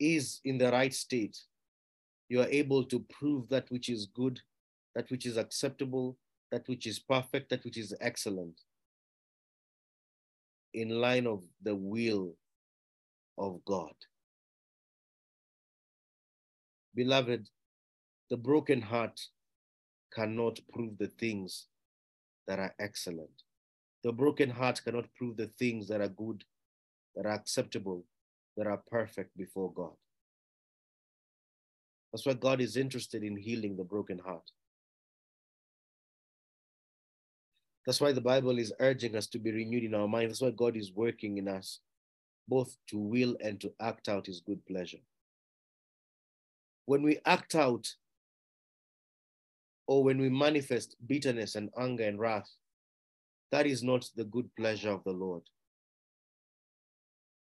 is in the right state, you are able to prove that which is good, that which is acceptable, that which is perfect, that which is excellent, in line of the will of God. Beloved, the broken heart cannot prove the things that are excellent. The broken heart cannot prove the things that are good, that are acceptable, that are perfect before God. That's why God is interested in healing the broken heart. That's why the Bible is urging us to be renewed in our mind. That's why God is working in us, both to will and to act out his good pleasure. When we act out or when we manifest bitterness and anger and wrath, that is not the good pleasure of the Lord.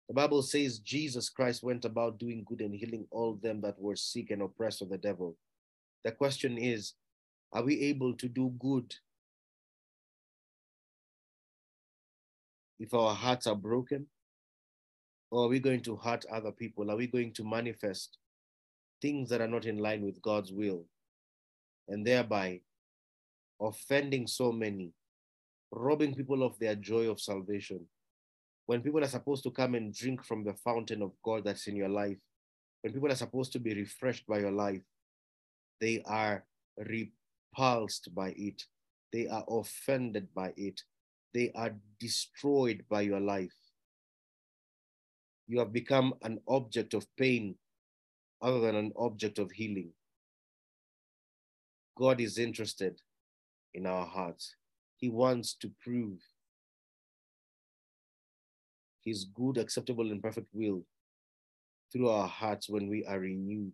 The Bible says Jesus Christ went about doing good and healing all them that were sick and oppressed of the devil. The question is, are we able to do good if our hearts are broken? Or are we going to hurt other people? Are we going to manifest things that are not in line with God's will and thereby offending so many, robbing people of their joy of salvation? When people are supposed to come and drink from the fountain of God that's in your life, when people are supposed to be refreshed by your life, they are repulsed by it. They are offended by it. They are destroyed by your life. You have become an object of pain other than an object of healing. God is interested in our hearts. He wants to prove his good, acceptable, and perfect will through our hearts when we are renewed,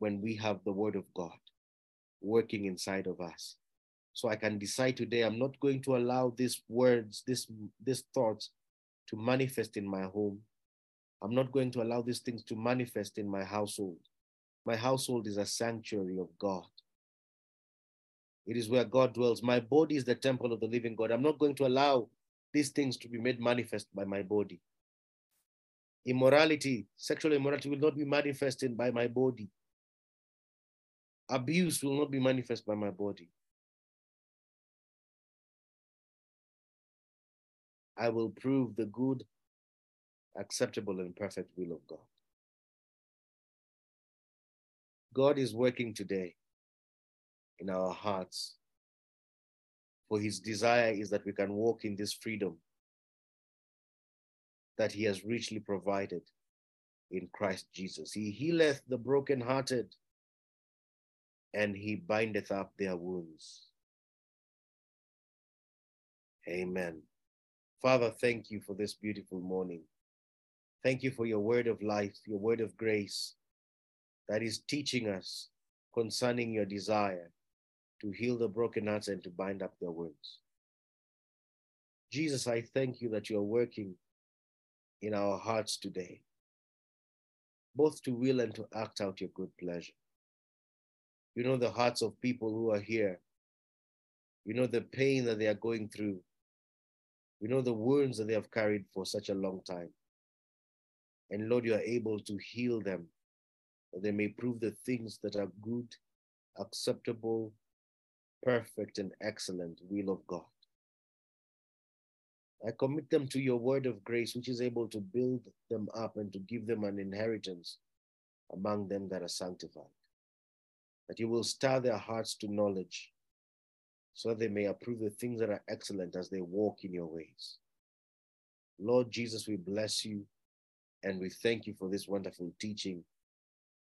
when we have the word of God working inside of us. So I can decide today I'm not going to allow these words, this, these thoughts to manifest in my home. I'm not going to allow these things to manifest in my household. My household is a sanctuary of God. It is where God dwells. My body is the temple of the living God. I'm not going to allow these things to be made manifest by my body. Immorality, sexual immorality will not be manifested by my body. Abuse will not be manifest by my body. I will prove the good, acceptable, and perfect will of God. God is working today in our hearts. For his desire is that we can walk in this freedom that he has richly provided in Christ Jesus. He healeth the brokenhearted and he bindeth up their wounds. Amen. Father, thank you for this beautiful morning. Thank you for your word of life, your word of grace that is teaching us concerning your desire to heal the broken hearts and to bind up their wounds. Jesus, I thank you that you are working in our hearts today, both to will and to act out your good pleasure. You know the hearts of people who are here. You know the pain that they are going through. You know the wounds that they have carried for such a long time. And Lord, you are able to heal them, that they may prove the things that are good, acceptable, perfect, and excellent will of God. I commit them to your word of grace, which is able to build them up and to give them an inheritance among them that are sanctified. That you will stir their hearts to knowledge so that they may approve the things that are excellent as they walk in your ways. Lord Jesus, we bless you and we thank you for this wonderful teaching.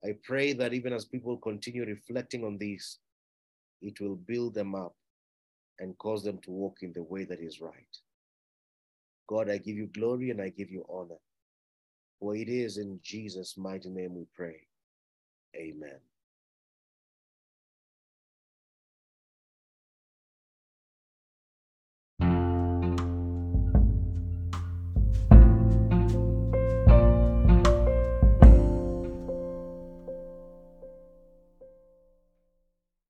I pray that even as people continue reflecting on this, it will build them up and cause them to walk in the way that is right. God, I give you glory and I give you honor. For it is in Jesus' mighty name we pray. Amen.